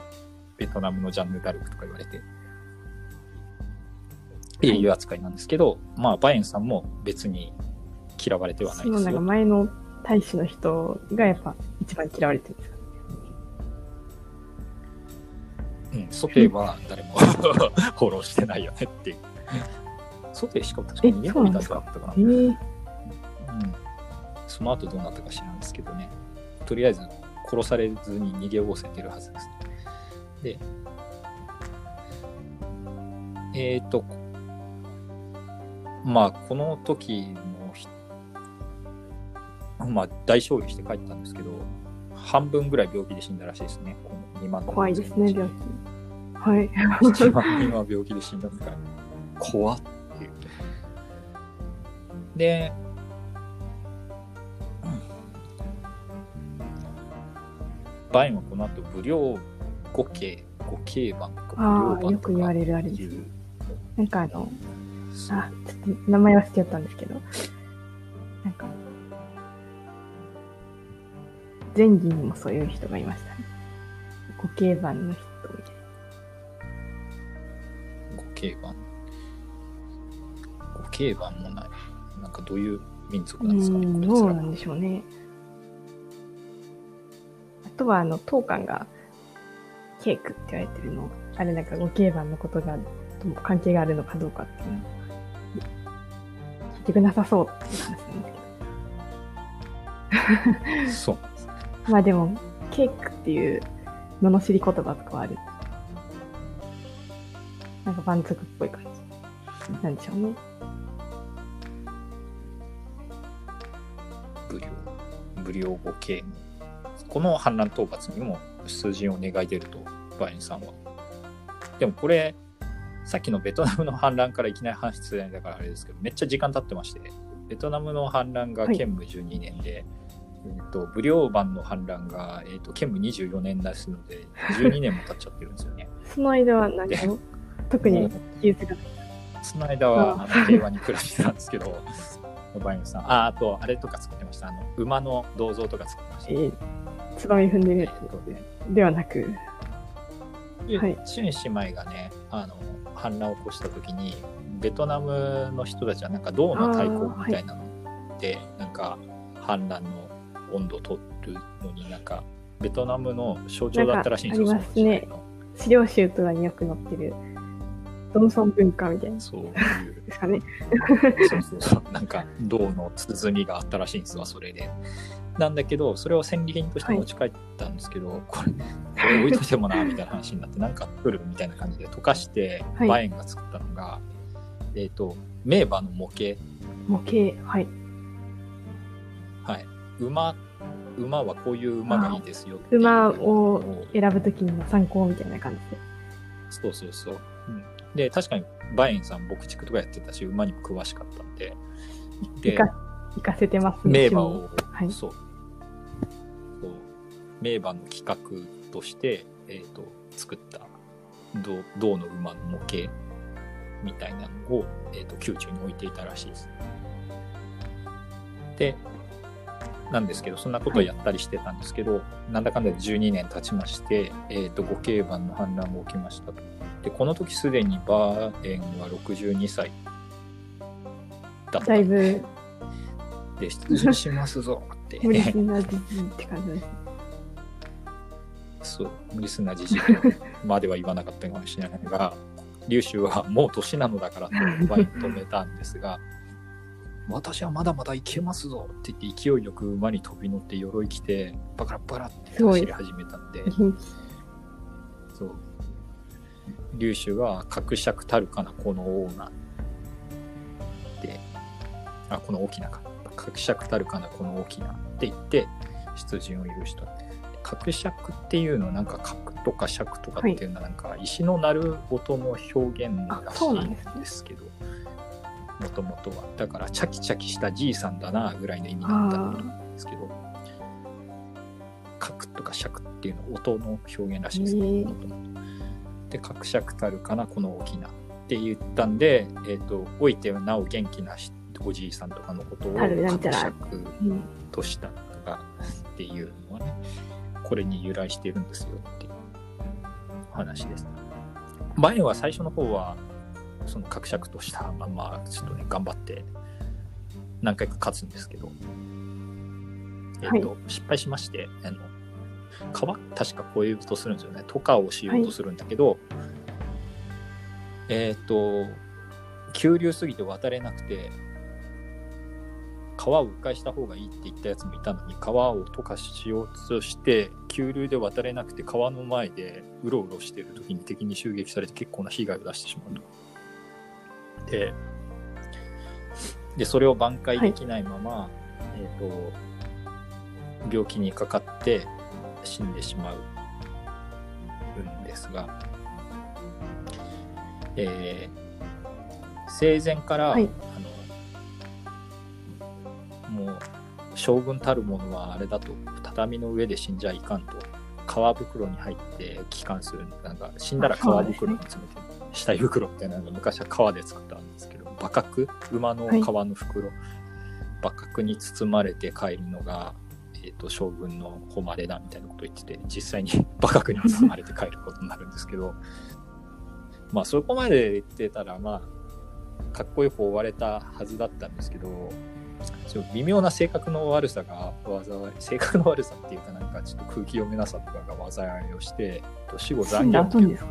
ベトナムのジャンヌ・ダルクとか言われて、英雄扱いなんですけど、まあ、バエンさんも別に嫌われてはないそのなんかですよ。前の大使の人がやっぱ一番嫌われてるんですか？うん、ソテーは誰も フォローしてないよねっていう。ソテーしかも確かに日本に出したかったかな。えー、うん、その後どうなったか知らんですけどね。とりあえず殺されずに逃げおおせてるはずです。で、えっ、と、まあ、この時のひ、まあ、大勝利して帰ったんですけど、半分ぐらい病気で死んだらしいですね。この2万怖いですね、病気。はい。1万人は病気で死んだから、怖っていう。で、バインはこの後、武領五系、五系番か武ああ、領番とかよく言われるあれです。なんかあの、あ、ちょっと名前忘れちゃったんですけど、なんか、前儀にもそういう人がいましたね。固形版の人みたい五系番。五系番もない。なんかどういう民族な。なんですかね、うん、どうなんでしょうね。あとは、あの、当館が、ケークって言われてるの、あれなんか固形版のことが、とも関係があるのかどうかっていうの結局なさそうっていう話なんですけど。そうなんです。まあでも、ケークっていう罵り言葉とかはある。なんか蛮族っぽい感じ。なんでしょうね。武領武領五系この反乱討伐にも数字を願い出るとバインさんはでもこれさっきのベトナムの反乱からいきなり話しだからあれですけどめっちゃ時間経ってましてベトナムの反乱がはい建武12年で、えー、と武領番の反乱が、えー、と建武24年ですので12年も経っちゃってるんですよね。その間は何かも特に記述が。その間はあの平和に暮らしてたんですけどバイオンさんああとあれとか作ってました。あの馬の銅像とか作ってました、えー、つばみ踏んでる。やえーとね。つではなく、はい。シュン姉妹がねあの反乱を起こした時にベトナムの人たちはなんか銅の太鼓みたいなので、なんか反乱の温度を取るのになんかベトナムの象徴だったらしいんですよ。ありますね資料集とかによく載ってる、ドンソン文化みたいなそういうですかね。そうそうそうなんか銅の鼓があったらしいんですわそれで。なんだけどそれを戦利品として持ち帰ったんですけど、これこれ置いといてもなみたいな話になってなんか作るみたいな感じで溶かして、はいバエンが作ったのが、えっ、と名馬の模型模型、はい。はい馬馬はこういう馬がいいですよっていう。馬のを選ぶときの参考みたいな感じで。そうそうそう、うん、で確かにバエンさん牧畜とかやってたし馬にも詳しかったんで。で生か、せてます名馬を、はい。そう。そう。名馬の企画として、えー、と作った銅銅の馬の模型みたいなのを、えー、と宮中に置いていたらしいです。でなんですけどそんなことをやったりしてたんですけど、なんだかんだで12年経ちまして、えー、と五競馬の反乱も起きました。と。でこの時すでにバーエンは62歳だった。だいぶ。で出陣しますぞって。無理しなじじって感じです。そう無理すんなじじいまでは言わなかったかもしれないが劉州はもう年なのだからと場に止めたんですが私はまだまだいけますぞって言って勢いよく馬に飛び乗って鎧着てバカラバカラって走り始めたんで。そう。劉州は格尺たるかなこのオーナーであこの大きなか。格尺たるかなこの大きな。って言って出陣を許した。格尺っていうのはなんか格とか尺とかっていうのはなんか石の鳴る音の表現らあしいんですけどもともとは。だからチャキチャキしたじいさんだなぐらいの意味なんだと思うんですけど格とか尺っていうの音の表現らしいですね。へーもともとで格尺たるかなこの大きな。って言ったんで、えっとおいてはなお元気なおじいさんとかのことをたるなんちゃら格尺としたとかっていうのはねこれに由来してるんですよっていう話です。バエンは最初の方はその格尺としたまんまちょっとね頑張って何回か勝つんですけど、えっと失敗しましてあの川？確か越えようとするんですよね。渡河をしようとするんだけど、えっ、と急流すぎて渡れなくて川を迂回した方がいいって言ったやつもいたのに川を渡河しようとして急流で渡れなくて川の前でうろうろしてる時に敵に襲撃されて結構な被害を出してしまうと。ででそれを挽回できないまま、えっ、と病気にかかって死んでしまうんですが、えー生前から、はい。あのもう将軍たるものはあれだと畳の上で死んじゃいかんと革袋に入って帰還するなんか死んだら革袋に詰めて、下袋みたいなのが昔は革で作ったんですけど馬角？馬の革の袋、馬角に包まれて帰るのが、えー、と将軍の誉れだみたいなことを言ってて実際に 馬角に包まれて帰ることになるんですけど。まあそこまで言ってたらまあかっこよく終われたはずだったんですけど微妙な性格の悪さが災い性格の悪さっていうかなんかちょっと空気読めなさとかが災いをしてえっと死後残業後にですか？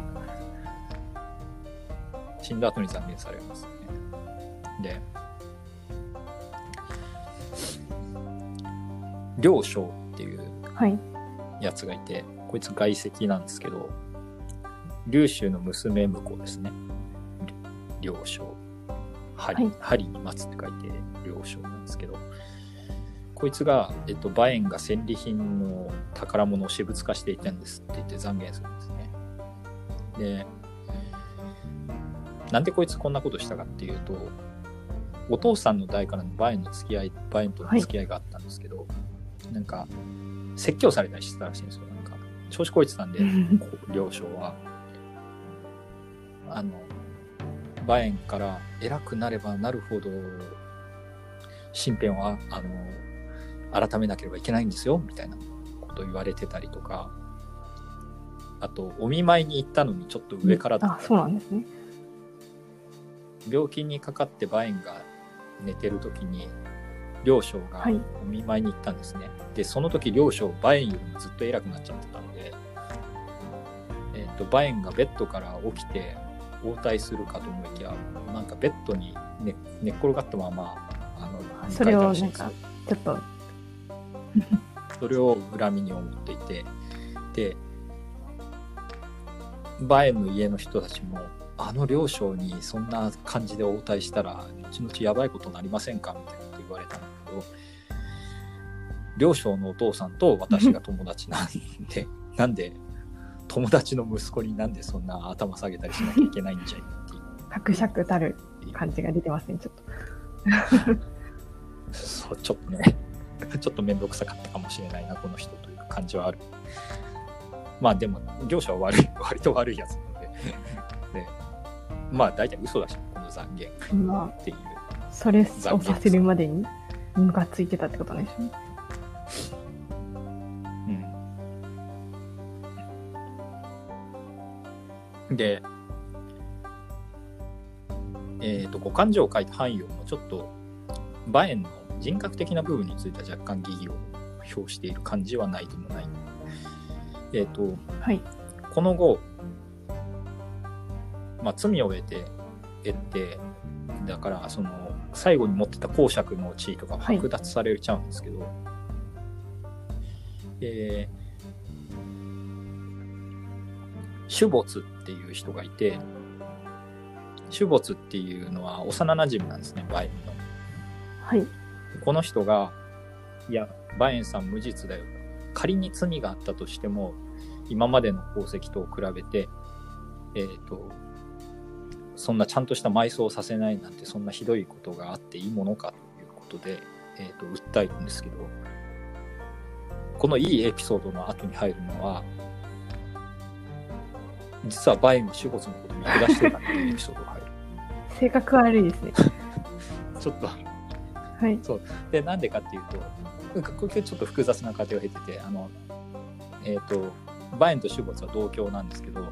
死んだ後に残念されますね。で、両将っていうはい。やつがいて、こいつ外籍なんですけど、劉州の娘婿ですね。両将。針、はい針に待つって書いて両将なんですけど、こいつが、えっと、馬燕が戦利品の宝物を私物化していたんですって言って残言するんですね。で、なんでこいつこんなことしたかっていうと、お父さんの代からのバエンの付き合い、バエンとの付き合いがあったんですけど、なんか、説教されたりしてたらしいんですよ。なんか、調子こいてたんで、両将は。あの、バエンから偉くなればなるほど、身辺は、あの、改めなければいけないんですよ、みたいなこと言われてたりとか、あと、お見舞いに行ったのにちょっと上からだあ、そうなんですね。病気にかかってバエンが寝てる時に両将がはい。お見舞いに行ったんですね、でその時両将バエンよりもずっと偉くなっちゃってたので、えー、とバエンがベッドから起きて応対するかと思いきやなんかベッドに寝寝っ転がったままあのそれをなんか、ちょっと、それを恨みに思っていてでバエンの家の人たちもあの両将にそんな感じで応対したら後々やばいことになりませんか？みたいなこと言われたんだけど両将のお父さんと私が友達なんで なんで友達の息子になんでそんな頭下げたりしなきゃいけないんじゃいっていう。格尺たる感じが出てますね、ちょっと。そうちょっとね ちょっと面倒くさかったかもしれないなこの人という感じはある。まあでも業者は悪い割と悪いやつなので。でまあ大体嘘だしこの残言まっていうあ、それをさせるまでにムカついてたってことなんでしょうね。うんでえっ、と五感情を書いた範囲をもちょっとバエンの人格的な部分については若干疑義を表している感じはないでもないえっ、とはい。この後、まあ、罪を得て得てだからその最後に持ってた公爵の地位とかは剥奪されちゃうんですけど、えーシュボツっていう人がいてシュボツっていうのは幼なじみなんですねバイエンの。はい。この人が、いや、バエンさん無実だよ。仮に罪があったとしても、今までの功績と比べて、えっ、と、そんなちゃんとした埋葬をさせないなんて、そんなひどいことがあっていいものかということで、えっ、と、訴えるんですけど、このいいエピソードの後に入るのは、実はバエンは守護のことを見下してたっていうエピソードが入る。性格悪いですね。ちょっとはい。で、なんでかっていうと、これちょっと複雑な過程を経てて、あの、えっ、と、バエンとシュボツは同郷なんですけど、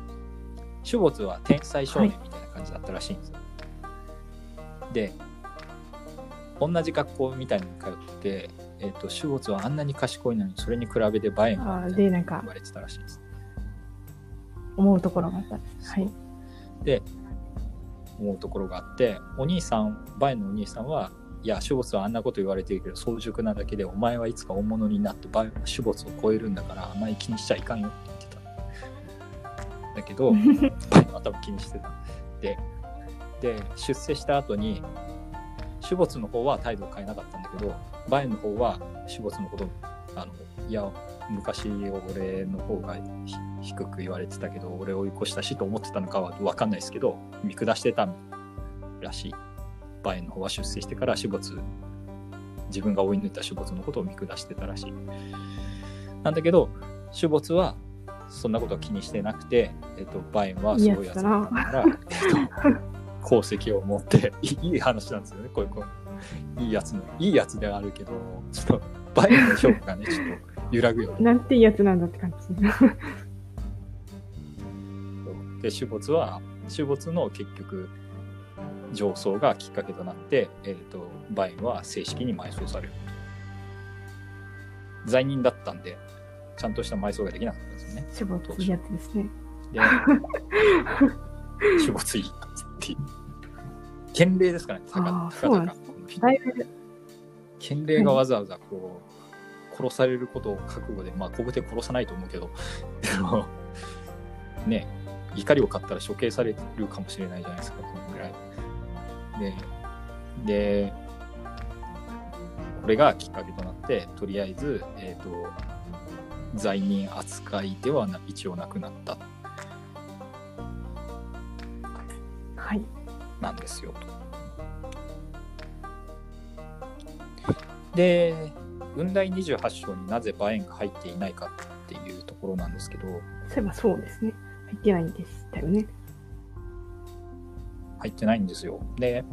シュボツは天才少年みたいな感じだったらしいんですよ。で、同じ学校みたいに通って、えっ、と、シュボツはあんなに賢いのに、それに比べてバエンはあーでなんか言われてたらしいです。思うところがあった。はい。で、思うところがあって、お兄さん、バエンのお兄さんは、いや、シュボツはあんなこと言われてるけど、早熟なだけで、お前はいつか大物になって、バエンはシュボツを超えるんだから、あんまり気にしちゃいかんよって言ってた。だけど、バエンは多分気にしてた。で、で、出世した後に、シュボツの方は態度を変えなかったんだけど、バエンの方は、シュボツのこと、あの、いや、昔俺の方が低く言われてたけど俺を追い越したしと思ってたのかは分かんないですけど見下してたらしい。バエンの方は出世してから死没自分が追い抜いた死没のことを見下してたらしい。なんだけど死没はそんなことは気にしてなくて、えっと、バエンはすごいやつだから、えっと、功績を持っていい話なんですよねこういうこういいやつのいいやつではあるけどちょっとバエンの評価がねちょっと揺らぐよねな。んていいやつなんだって感じ。で種没は種没の結局上層がきっかけとなって、えー、とバインは正式に埋葬される。罪人だったんでちゃんとした埋葬ができなかったんですよね。しぼついやつですね。で種没いいっていう。賢齢ですからね。たかあーた。そうなんです。かだかこの人だい。ぶ、賢齢がわざわざこう殺されることを覚悟でまあ小手殺さないと思うけどね怒りを買ったら処刑されるかもしれないじゃないですかそのぐらいででこれがきっかけとなってとりあえず、えー、と罪人扱いではな一応なくなったはい。なんですよと。で、雲台28章になぜバエンが入っていないかっていうところなんですけど、そういえばそうですね。入ってないんでしたよね。入ってないんですよ。で、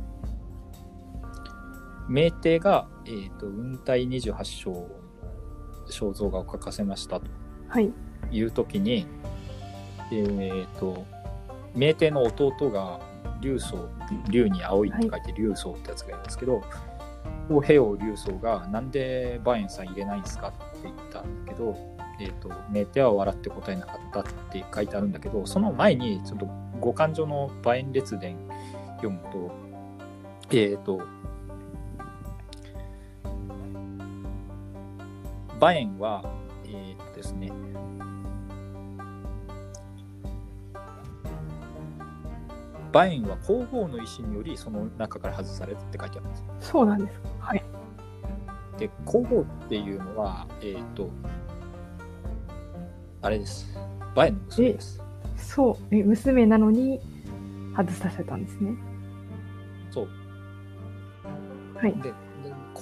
命帝が、えっ、と、雲体28章、肖像画を描かせましたとはい。いう時に、えっ、と、命帝の弟が、竜宗、竜に青いって書いて竜宗ってやつがいるんですけど、王平王竜宗が、なんでバエンさん入れないんですかって言ったんだけど、えっ、と、命帝は笑って答えなかったって書いてあるんだけど、その前に、ちょっと五感所のバエン列伝読むと、えっ、と、バエンは、えっ、とですね、バエンは皇后の意思によりその中から外されたって書いてあるんです。そうなんですか。はい。で、皇后っていうのは、えっ、と、あれです。バエンの娘です。そう。え、娘なのに外させたんですね。そう。はい。で、で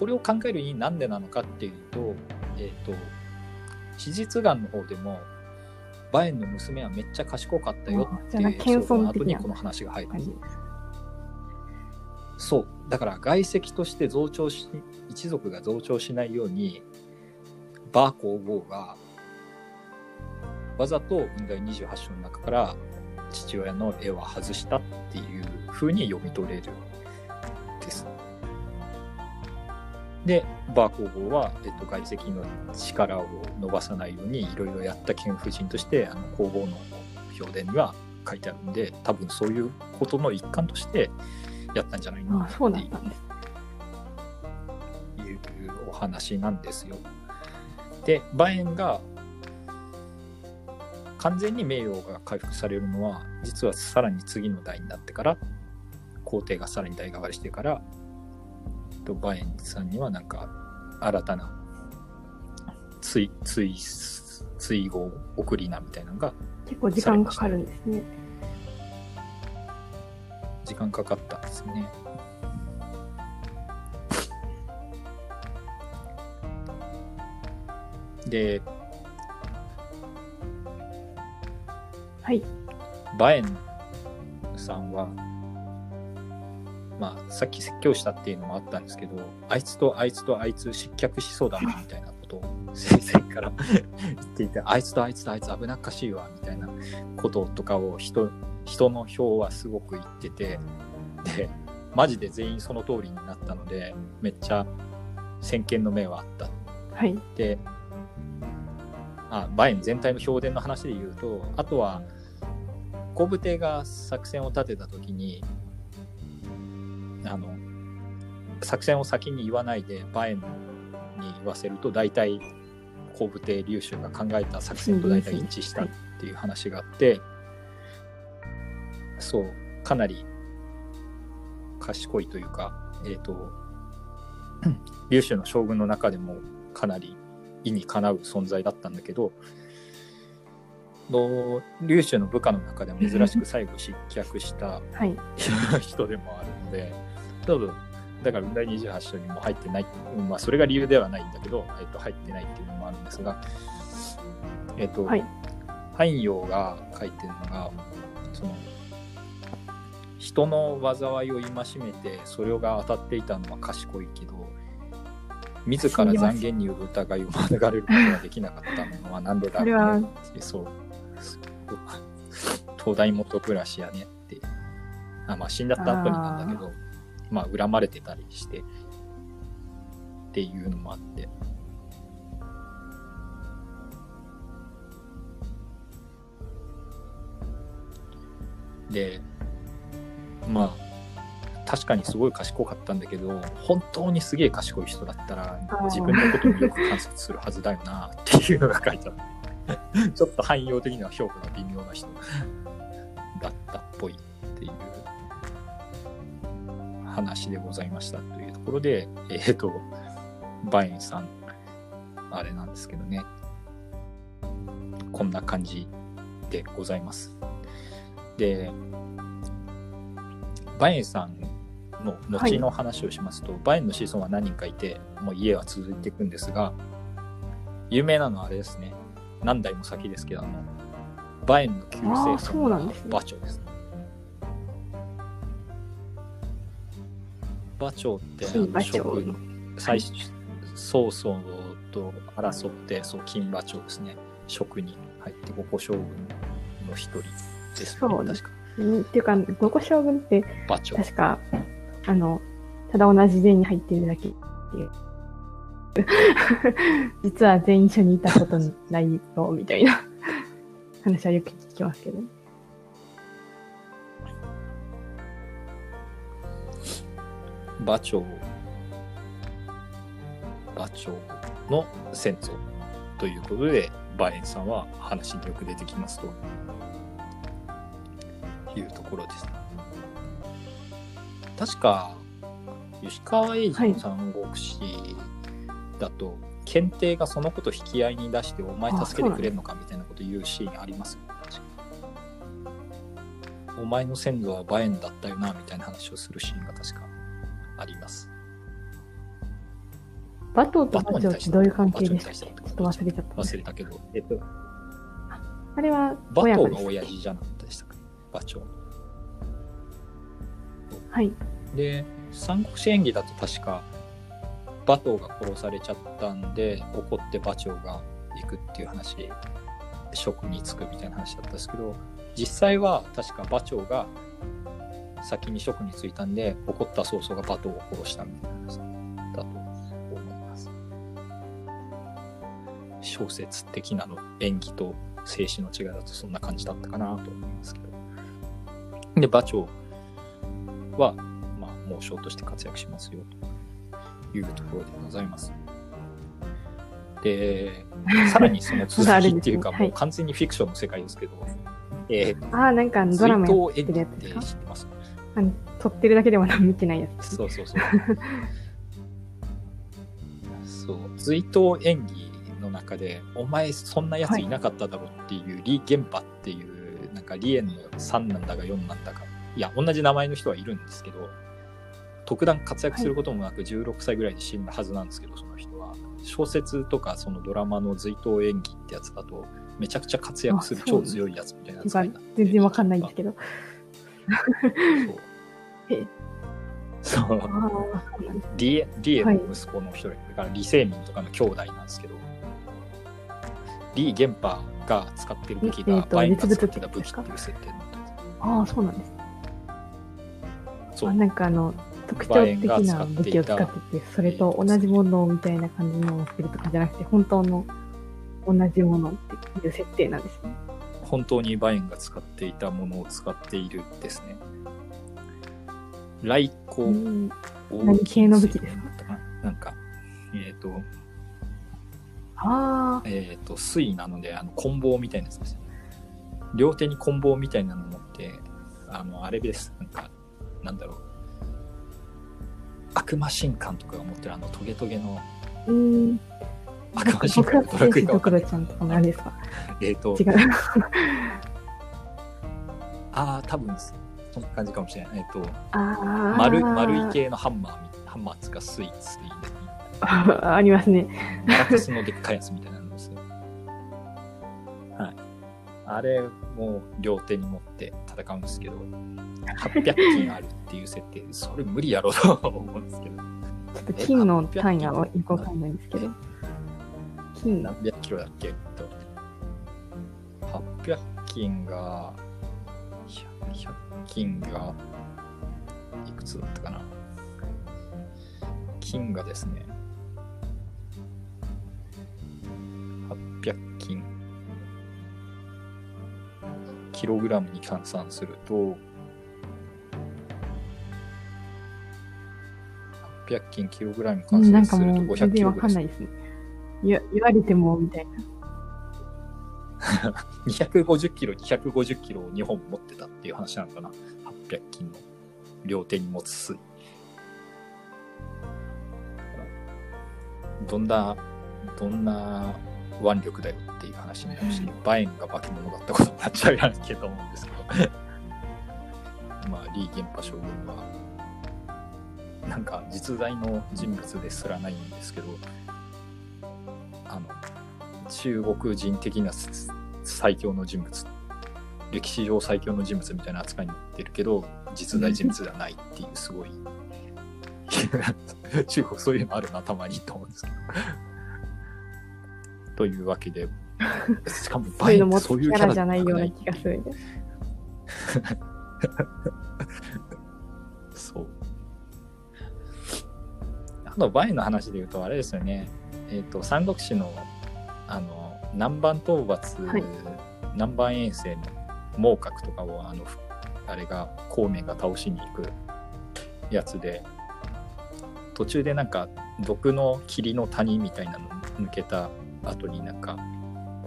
これを考えるになんでなのかっていうと、えっ、と、史実眼の方でも、バエンの娘はめっちゃ賢かったよっていうエピソードの後にこの話が入る。そう。だから外籍として増長し、一族が増長しないように、バー皇后が、わざと雲台28章の中から父親の絵は外したっていう風に読み取れるで、バー皇后は、えっと、外籍の力を伸ばさないようにいろいろやった県夫人として、あの皇后の評伝には書いてあるんで、多分そういうことの一環としてやったんじゃないかなっていうお話なんですよ。で、バエンが完全に名誉が回復されるのは、実はさらに次の代になってから、皇帝がさらに代替わりしてから、とバエンさんにはなんか新たな追追追号送りなみたいなのが結構時間かかるんですね。時間かかったんですね。で、はい。バエンさんは、まあ、さっき説教したっていうのもあったんですけど、あいつとあいつとあいつ失脚しそうだな、みたいなことを先生から言っていて、あいつとあいつとあいつ危なっかしいわ、みたいなこととかを人、人の表はすごく言ってて、で、マジで全員その通りになったので、めっちゃ先見の目はあったはい。で、あ、バエン全体の評伝の話で言うと、あとは、後部艇が作戦を立てたときに、あの、作戦を先に言わないで、バエンに言わせると、大体、後部艇竜州が考えた作戦と大体一致したっていう話があって、そう、かなり賢いというか、えっ、と、竜州の将軍の中でもかなり意にかなう存在だったんだけど、の竜州の部下の中でも珍しく最後失脚したはい。人でもあるので、多分、だから、第28章にも入ってない、まあ、それが理由ではないんだけど、えっと、入ってないっていうのもあるんですが、えっと、はい。汎用が書いてるのが、その、人の災いを戒めて、それが当たっていたのは賢いけど、自ら残言による疑いを免れることができなかったのはなんでだろうねって、そう。東大元暮らしやねって。あまあ死んだった後になんだけど、まあ恨まれてたりして、っていうのもあって。で、まあ、確かにすごい賢かったんだけど、本当にすげえ賢い人だったら自分のことをよく観察するはずだよな、っていうのが書いてあって。ちょっと汎用的には評価が微妙な人だったっぽい話でございましたというところで、えっ、と、バエンさん、あれなんですけどね。こんな感じでございます。で、バエンさんの後の話をしますと、バインの子孫は何人かいて、もう家は続いていくんですが、有名なのはあれですね。何代も先ですけど、あの、バインの救あー世主がそうなんですね馬長って、あの最初、曹操と争って、そう、金馬長ですね。職に入って、五個将軍の一人ですね。そうね確か。うんっていうか、五個将軍って、馬長。確か、あの、ただ同じ全員に入ってるだけっていう。実は全員一緒にいたことないよ、みたいな話はよく聞きますけどね。馬長馬長の先祖ということで馬燕さんは話によく出てきますと。いうところです。確か吉川英治の三国志だと、検定がそのこと引き合いに出してお前助けてくれるのかみたいなこと言うシーンありますよね。お前の先祖は馬燕だったよなみたいな話をするシーンが確か。あります。バトーとバチョウってどういう関係でしたっけちょっと忘れちゃった。忘れたけど、えっと、あれは馬頭が親父じゃなかったでしたか、馬長。はい。で、三国志演義だと確か、馬頭が殺されちゃったんで、怒って馬長が行くっていう話、職に就くみたいな話だったんですけど、実際は確か馬長が先に職に就いたんで、怒った曹操が馬頭を殺したみたいな話だと思います。小説的なの演技と静止の違いだとそんな感じだったかなと思いますけど。で、馬長は、まあ、猛将として活躍しますよというところでございます。で、さらにその続きっていうか、もう完全にフィクションの世界ですけど、えー、ああ、なんかドラマやっ追てるやつですか？てます？あの撮ってるだけでも見てないやつ。そうそうそう。そう、追悼演技の中で、お前そんなやついなかっただろっていう、李元馬っていう、なんか李園の3なんだか4なんだか、いや、同じ名前の人はいるんですけど、特段活躍することもなく16歳ぐらいで死んだはずなんですけど、その人は。小説とかそのドラマの追悼演技ってやつだと、めちゃくちゃ活躍する超強いやつみたいなてか扱いになって全然わかんないんですけど。そう。リエリエの息子の一人、だから李世民とかの兄弟なんですけど、李元馬が使ってる武器がバインが使ってた武器っていう設定になってるああ、そうなんです。あそう。なんかあの、特徴的な武器を使ってて、それと同じものみたいな感じのを持ってるとかじゃなくて、本当の同じものっていう設定なんですね。本当にバインが使っていたものを使っているですね。来光う何系の武器ですか？かなんか、えっ、と、あえっ、と、水なので、あの、棍棒みたいなやつです。両手に棍棒みたいなの持って、あの、あれです。なんか、なんだろう。悪魔神官とかが持ってるあのトゲトゲのあ、うん。悪魔神僕は官のドラクエ天使ドクがわかんないロちゃんとかのあれですか えっ、と違、う。ああ、多分そんな感じかもしれない。えっ、と、ああ。丸丸い系のハンマーみ、ハンマーつうか水、水、あありますね。マラカスのでっかいやつみたいなのですよ。はい。あれも両手に持って戦うんですけど、800金あるっていう設定で、それ無理やろうと思うんですけど、ちょっと金の単位はよくわかんないんですけど。金何百キロだっけ？えっと、800金が、100金が、いくつだったかな？金がですね、800金、キログラムに換算すると、800金キログラムに換算すると500キロぐらいかんないですね。言わ言われてもみたいな。250キロ、250キロを2本持ってたっていう話なのかな。800金の両手に持つ水。どんな、どんな腕力だよっていう話になるし、バエンが化け物だったことになっちゃうやんけと思うんですけど。まあ、リー・ゲンパ将軍は、なんか実在の人物ですらないんですけどあの中国人的な最強の人物歴史上最強の人物みたいな扱いになってるけど実在人物ではないっていうすごい 中国そういうのあるなたまにと思うんですけど。というわけでしかも バインってそういうキャラじゃないような気がする、ね。そう。あと、バイの話で言うと、あれですよね。えっ、ー、と、三国志の、あの、南蛮討伐、はい、南蛮遠征の猛角とかを、あの、あれが、孔明が倒しに行くやつで、途中でなんか、毒の霧の谷みたいなの抜けた後になんか、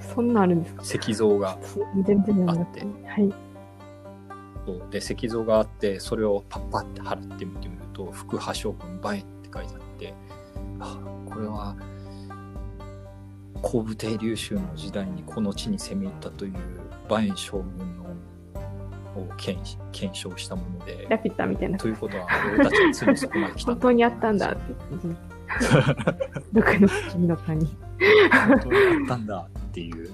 そんなあるんですか？石像があって、はい、そう。で石像があってそれをパッパって払ってみてみると「福破将軍馬って書いてあってあこれは皇武帝劉州の時代にこの地に攻め入ったという馬燕将軍のを検検証したもので。ラピュタみたいな。ということは、俺たちはついにそこまで来た本当にあったんだって。毒の君の谷。本当にあったんだっていう。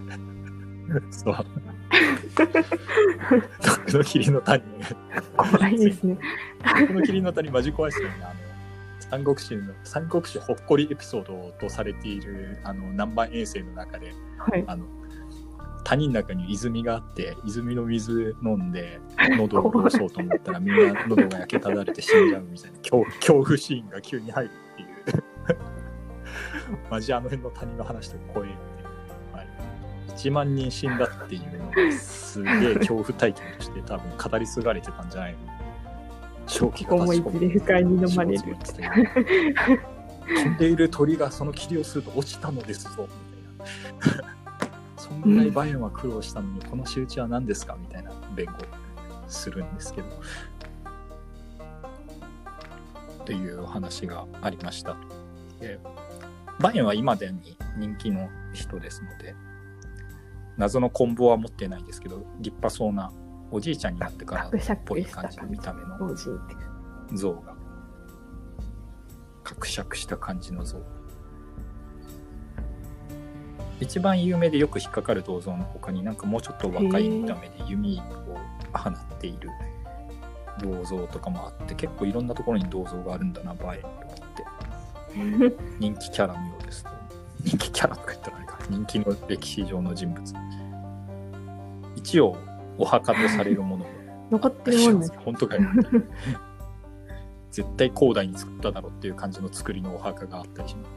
そう。毒の霧の谷。怖いですね。毒の霧の谷、マジ怖いですよね。あの三国志の三国志ほっこりエピソードとされているあの南蛮遠征の中で、はい、あの谷の中に泉があって泉の水飲んで喉を通そうと思ったらみんな喉が焼けただれて死んじゃうみたいな恐恐怖シーンが急に入るっていう マジあの辺の谷の話とか怖いっていう、はい、1万人死んだっていうのがすげえ恐怖体験として多分語り継がれてたんじゃないの正気が思い切り不快に飲まれる飛んでいる鳥がその霧をすると落ちたのですぞみたいなそんなにバイオンは苦労したのに、この仕打ちは何ですかみたいな弁護するんですけど。というお話がありました。でバイオンは今でに人気の人ですので、謎の棍棒は持ってないですけど、立派そうなおじいちゃんになってからっぽい感じの見た目の像が。かくしゃくした感じの像。一番有名でよく引っかかる銅像の他になんかもうちょっと若い見た目で弓を放っている銅像とかもあって結構いろんなところに銅像があるんだなバエと思って 人気キャラのようです人気キャラとか言ったらあれか人気の歴史上の人物一応お墓とされるものも。残ってるもんです本当かよ。絶対広大に作っただろうっていう感じの作りのお墓があったりします。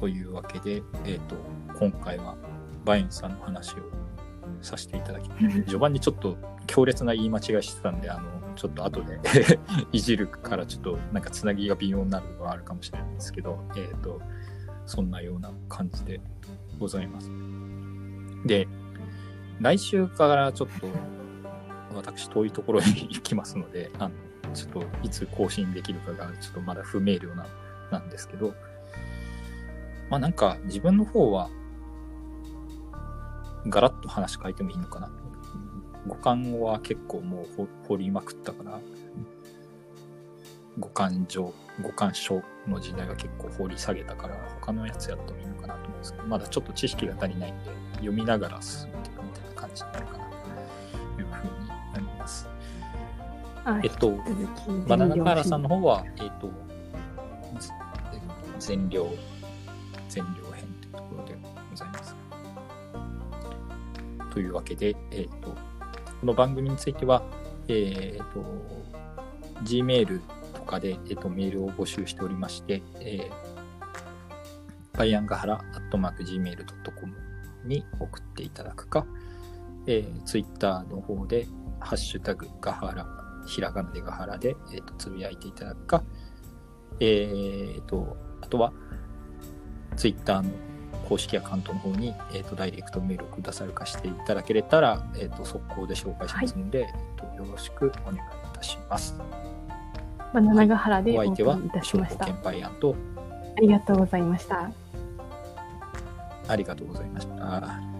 というわけで、えーと、今回はバインさんの話をさせていただき 序盤にちょっと強烈な言い間違いしてたんであのちょっと後で いじるからちょっとなんかつなぎが微妙になるのがあるかもしれないんですけど、えっ、ー、とそんなような感じでございます。で来週からちょっと私遠いところに 行きますのであのちょっといつ更新できるかがちょっとまだ不明瞭ななんですけどまあなんか自分の方はガラッと話変えてもいいのかな。五感は結構もう掘りまくったから、五感上、五感書の時代は結構掘り下げたから、他のやつやってもいいのかなと思うんですけど、まだちょっと知識が足りないんで、読みながら進めていくみたいな感じになるかなというふうになります。えっと、バナナカーラさんの方は、えっと、全量全量編というところでございます。というわけで、えーと、この番組については、えーと、Gmail とかで、えーと、メールを募集しておりまして、えー、バイアンガハラアットマーク Gmail.com に送っていただくか、えー、Twitter の方で、ハッシュタグガハラ、ひらがなでガハラで、えーと、つぶやいていただくか、えーと、あとは、ツイッターの公式アカウントの方に、えーと、ダイレクトメールをくださるかしていただけれたら、えーと、速攻で紹介しますので、はい、えーと、よろしくお願いいたします。バナナガハラでお相手は、証拠券バイアンと、ありがとうございました。ありがとうございました。